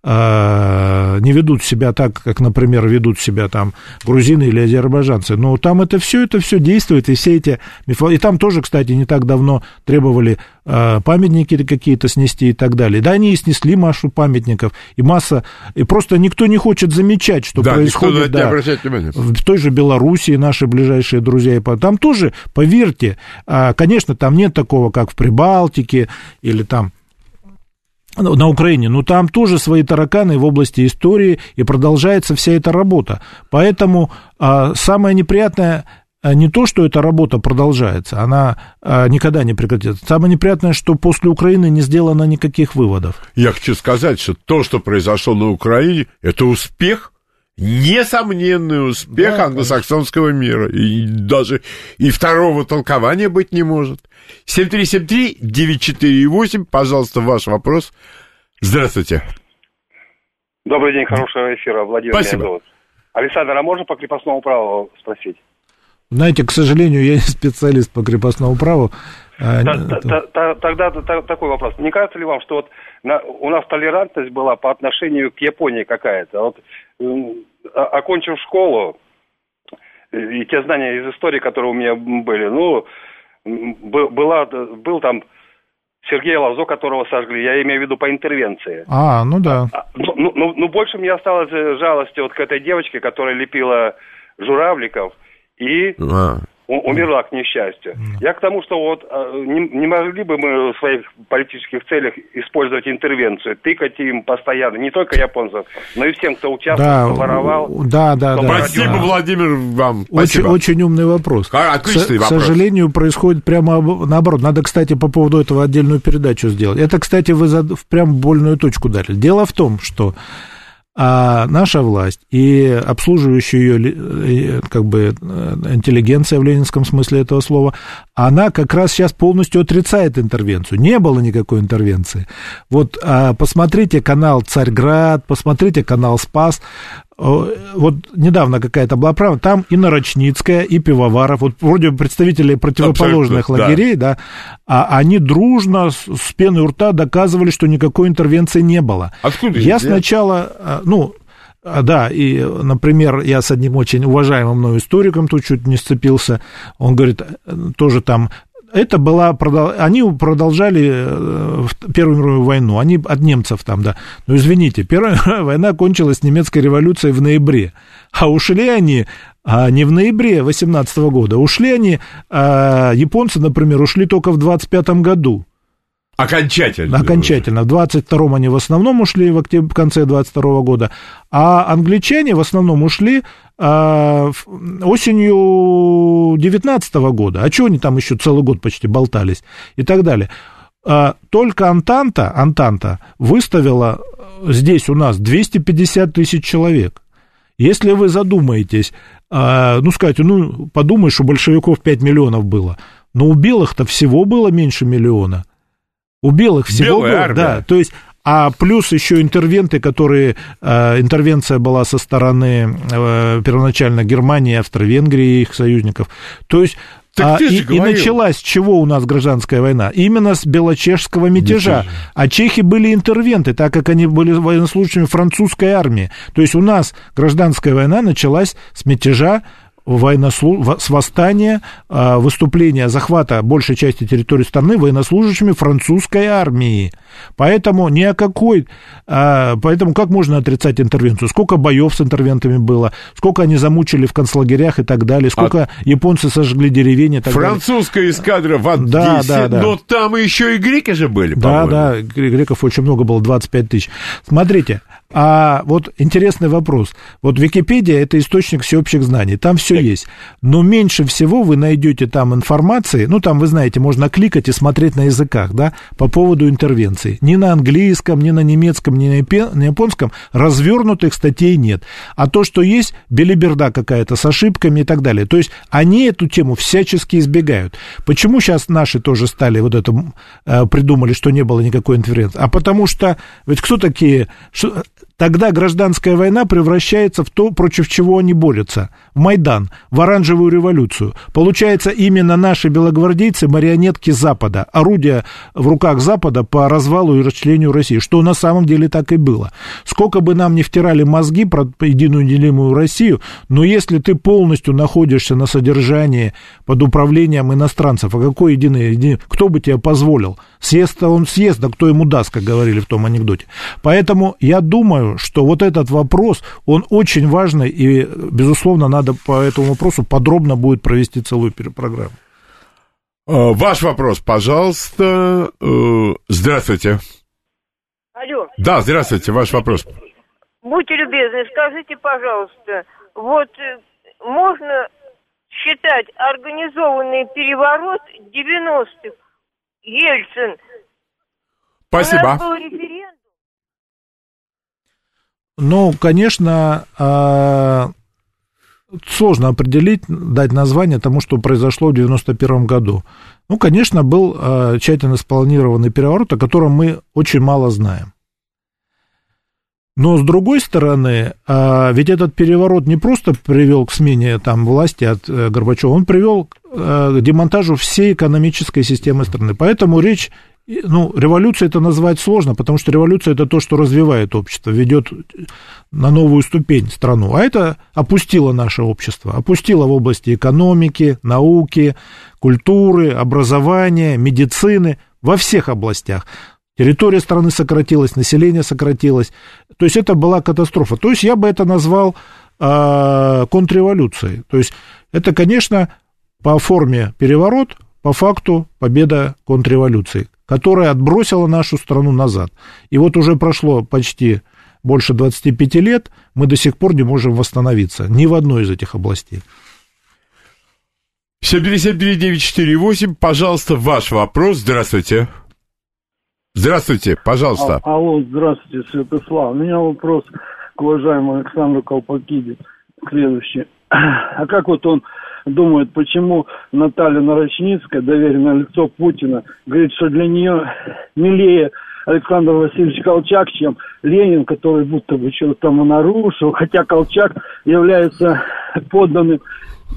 не ведут себя так, как, например, ведут себя там грузины или азербайджанцы. Но там это все, это все действует, и все эти И там тоже, кстати, не так давно требовали а, памятники какие-то снести и так далее. Да, они и снесли массу памятников, и масса... И просто никто не хочет замечать, что да, происходит да, в той же Белоруссии, наши ближайшие друзья. Там тоже, поверьте, а, конечно, там нет такого, как в Прибалтике или там на Украине, но там тоже свои тараканы в области истории, и продолжается вся эта работа. Поэтому а, самое неприятное а, не то, что эта работа продолжается, она а, никогда не прекратится. Самое неприятное, что после Украины не сделано никаких выводов. Я хочу сказать, что то, что произошло на Украине, это успех, несомненный успех да, англосаксонского мира. И даже и второго толкования быть не может. 7373-948, пожалуйста, ваш вопрос. Здравствуйте. Добрый день, хорошего эфира. Владимир Спасибо. меня Александр, а можно по крепостному праву спросить? Знаете, к сожалению, я не специалист по крепостному праву. А, тогда такой вопрос. Не кажется ли вам, что вот у нас толерантность была по отношению к Японии какая-то? Вот окончив школу, и те знания из истории, которые у меня были, ну, была, был там Сергей Лазо, которого сожгли, я имею в виду по интервенции. А, ну да. А, ну, ну, ну, ну больше мне осталось жалости вот к этой девочке, которая лепила журавликов, и а умерла, к несчастью. Я к тому, что вот а, не, не могли бы мы в своих политических целях использовать интервенцию, тыкать им постоянно, не только японцев, но и всем, кто участвовал, да, кто воровал. Да, да, да. Спасибо, да. Владимир, вам. Спасибо. Очень, очень умный вопрос. Отличный к, вопрос. К сожалению, происходит прямо наоборот. Надо, кстати, по поводу этого отдельную передачу сделать. Это, кстати, вы за, прям больную точку дали. Дело в том, что а наша власть и обслуживающая ее э, как бы э, интеллигенция в ленинском смысле этого слова, она как раз сейчас полностью отрицает интервенцию. Не было никакой интервенции. Вот а, посмотрите канал «Царьград», посмотрите канал «Спас». Вот недавно какая-то была правда, там и Нарочницкая, и Пивоваров, вот вроде представители противоположных Абсолютно, лагерей, да. да, а они дружно с, с пеной у рта доказывали, что никакой интервенции не было. Откуда? Я сначала, а, ну, а, да, и, например, я с одним очень уважаемым мной историком тут чуть не сцепился, он говорит, э, тоже там это была, они продолжали э, Первую мировую войну, они от немцев там, да. Но извините, Первая мировая война кончилась немецкой революцией в ноябре, а ушли они а не в ноябре 18 года, ушли они, а японцы, например, ушли только в 25 году. Окончательно. Окончательно. В 22-м они в основном ушли в, октябре, в конце 22 -го года, а англичане в основном ушли а, осенью 19 -го года. А что они там еще целый год почти болтались и так далее. А, только Антанта, Антанта выставила здесь у нас 250 тысяч человек. Если вы задумаетесь, а, ну, скажете, ну, подумаешь, у большевиков 5 миллионов было, но у белых-то всего было меньше миллиона – у белых всего Белая было, армия. да, то есть а плюс еще интервенты, которые... Э, интервенция была со стороны э, первоначально Германии, Австро-Венгрии и их союзников. То есть так а, и, и началась с чего у нас гражданская война? Именно с белочешского мятежа. Мятежа. А чехи были интервенты, так как они были военнослужащими французской армии. То есть у нас гражданская война началась с мятежа военнослу... с восстания, а, выступления захвата большей части территории страны военнослужащими французской армии. Поэтому ни о какой... А, поэтому как можно отрицать интервенцию? Сколько боев с интервентами было? Сколько они замучили в концлагерях и так далее? Сколько а... японцы сожгли деревень и так Французская далее? эскадра в Одессе, да, да, да. но там еще и греки же были, Да, да, греков очень много было, 25 тысяч. Смотрите, а вот интересный вопрос. Вот Википедия – это источник всеобщих знаний, там все есть. Но меньше всего вы найдете там информации, ну, там, вы знаете, можно кликать и смотреть на языках, да, по поводу интервенции. Ни на английском, ни на немецком, ни на японском развернутых статей нет. А то, что есть, белиберда какая-то с ошибками и так далее. То есть они эту тему всячески избегают. Почему сейчас наши тоже стали вот это, э, придумали, что не было никакой интервенции? А потому что, ведь кто такие, Тогда гражданская война превращается в то, против чего они борются. В Майдан, в оранжевую революцию. Получается, именно наши белогвардейцы марионетки Запада, орудия в руках Запада по развалу и расчленению России, что на самом деле так и было. Сколько бы нам не втирали мозги про единую делимую Россию, но если ты полностью находишься на содержании под управлением иностранцев, а какой единый, кто бы тебе позволил? Съезд он съезд, да кто ему даст, как говорили в том анекдоте. Поэтому я думаю, что вот этот вопрос, он очень важный, и, безусловно, надо по этому вопросу подробно будет провести целую программу. А, ваш вопрос, пожалуйста. Э, здравствуйте. Алло. Да, здравствуйте, ваш вопрос. Будьте любезны, скажите, пожалуйста, вот э, можно считать организованный переворот 90-х Ельцин. Спасибо. У нас был референдум. Ну, конечно, а, сложно определить, дать название тому, что произошло в 91 году. Ну, конечно, был а, тщательно спланированный переворот, о котором мы очень мало знаем. Но с другой стороны, а, ведь этот переворот не просто привел к смене там, власти от э, Горбачева, он привел демонтажу всей экономической системы страны. Поэтому речь ну, революция это назвать сложно, потому что революция это то, что развивает общество, ведет на новую ступень страну. А это опустило наше общество, опустило в области экономики, науки, культуры, образования, медицины, во всех областях. Территория страны сократилась, население сократилось. То есть это была катастрофа. То есть я бы это назвал э, контрреволюцией. То есть это, конечно, по форме переворот, по факту победа контрреволюции, которая отбросила нашу страну назад. И вот уже прошло почти больше 25 лет, мы до сих пор не можем восстановиться ни в одной из этих областей. 7373948, пожалуйста, ваш вопрос. Здравствуйте. Здравствуйте, пожалуйста. А, алло, здравствуйте, Святослав. У меня вопрос к уважаемому Александру Колпакиде следующий. А как вот он думает, почему Наталья Нарочницкая, доверенное лицо Путина, говорит, что для нее милее Александр Васильевич Колчак, чем Ленин, который будто бы что-то там нарушил, хотя Колчак является подданным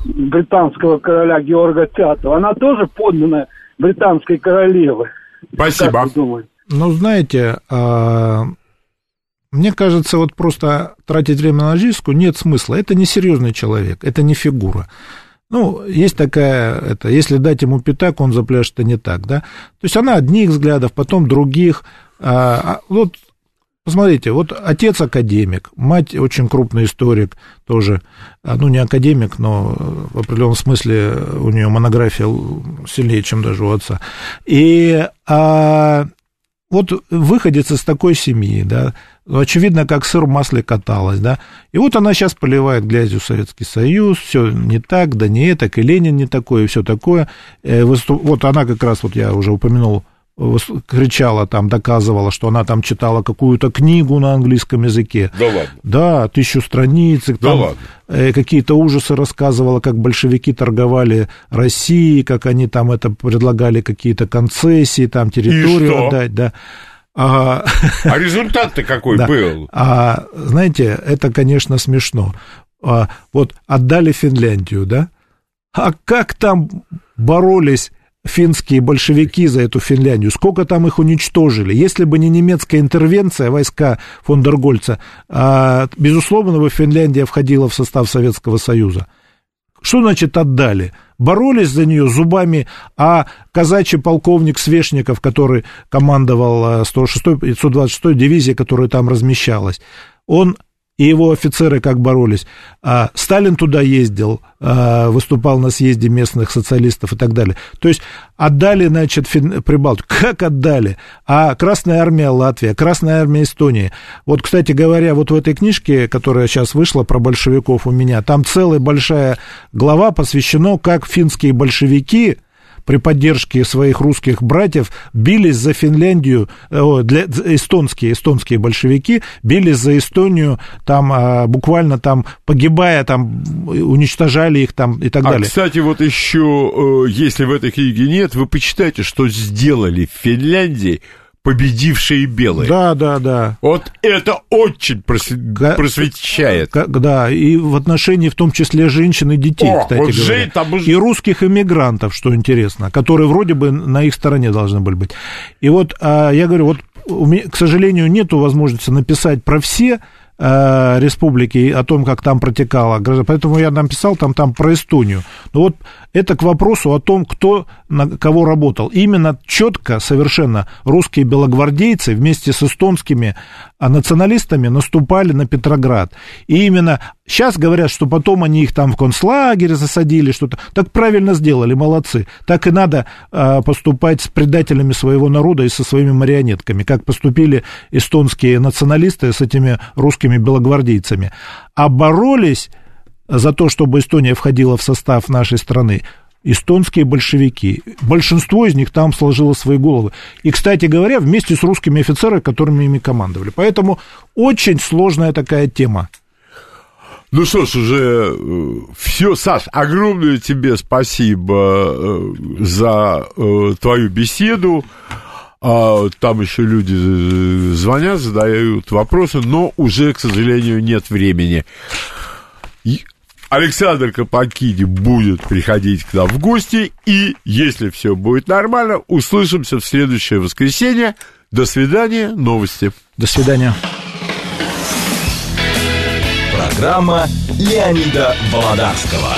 британского короля Георга V. Она тоже подданная британской королевы. Спасибо. Ну, знаете, а, мне кажется, вот просто тратить время на Жижску нет смысла. Это не серьезный человек, это не фигура. Ну, есть такая, это, если дать ему пятак, он запляшет, это не так, да. То есть она одних взглядов, потом других. А, а вот Посмотрите, вот отец академик, мать очень крупный историк, тоже, а, ну, не академик, но в определенном смысле у нее монография сильнее, чем даже у отца. И а, вот выходец из такой семьи, да, ну, очевидно, как сыр в масле каталась, да, и вот она сейчас поливает грязью Советский Союз, все не так, да не это, и Ленин не такой, и все такое. Э, вот она как раз, вот я уже упомянул, кричала там, доказывала, что она там читала какую-то книгу на английском языке. Да ладно? Да, тысячу страниц. Да там, ладно? Э, какие-то ужасы рассказывала, как большевики торговали Россией, как они там это предлагали какие-то концессии, там территорию отдать, да. А, а результат-то какой да. был? А, знаете, это, конечно, смешно. А, вот отдали Финляндию, да? А как там боролись финские большевики за эту Финляндию, сколько там их уничтожили. Если бы не немецкая интервенция, войска фон дер Гольца, а, безусловно, бы Финляндия входила в состав Советского Союза. Что значит отдали? Боролись за нее зубами, а казачий полковник Свешников, который командовал 106-й, 126-й дивизией, которая там размещалась, он и его офицеры как боролись. А Сталин туда ездил, а, выступал на съезде местных социалистов и так далее. То есть отдали, значит. Прибалтику. Как отдали? А Красная Армия Латвия, Красная Армия Эстонии. Вот, кстати говоря, вот в этой книжке, которая сейчас вышла про большевиков у меня, там целая большая глава посвящена, как финские большевики при поддержке своих русских братьев бились за Финляндию, э, для, эстонские, эстонские большевики бились за Эстонию, там а, буквально там погибая, там уничтожали их там и так а, далее. кстати, вот еще, э, если в этой книге нет, вы почитайте, что сделали в Финляндии победившие белые. Да, да, да. Вот это очень просве... просвещает. Да, и в отношении в том числе женщин и детей, О, кстати вот говоря. Жень, там... И русских иммигрантов, что интересно, которые вроде бы на их стороне должны были быть. И вот а, я говорю, вот к сожалению, нету возможности написать про все э, республики, о том, как там протекало. Поэтому я написал там, там про Эстонию. Но вот это к вопросу о том, кто на кого работал. Именно четко совершенно русские белогвардейцы вместе с эстонскими а, националистами наступали на Петроград. И именно сейчас говорят, что потом они их там в концлагере засадили, что-то. Так правильно сделали, молодцы. Так и надо а, поступать с предателями своего народа и со своими марионетками, как поступили эстонские националисты с этими русскими белогвардейцами. А за то, чтобы Эстония входила в состав нашей страны, эстонские большевики. Большинство из них там сложило свои головы. И, кстати говоря, вместе с русскими офицерами, которыми ими командовали. Поэтому очень сложная такая тема. Ну что ж, уже э, все, Саш, огромное тебе спасибо э, за э, твою беседу. А, там еще люди звонят, задают вопросы, но уже, к сожалению, нет времени. Александр Капакиди будет приходить к нам в гости. И, если все будет нормально, услышимся в следующее воскресенье. До свидания. Новости. До свидания. Программа Леонида Володарского.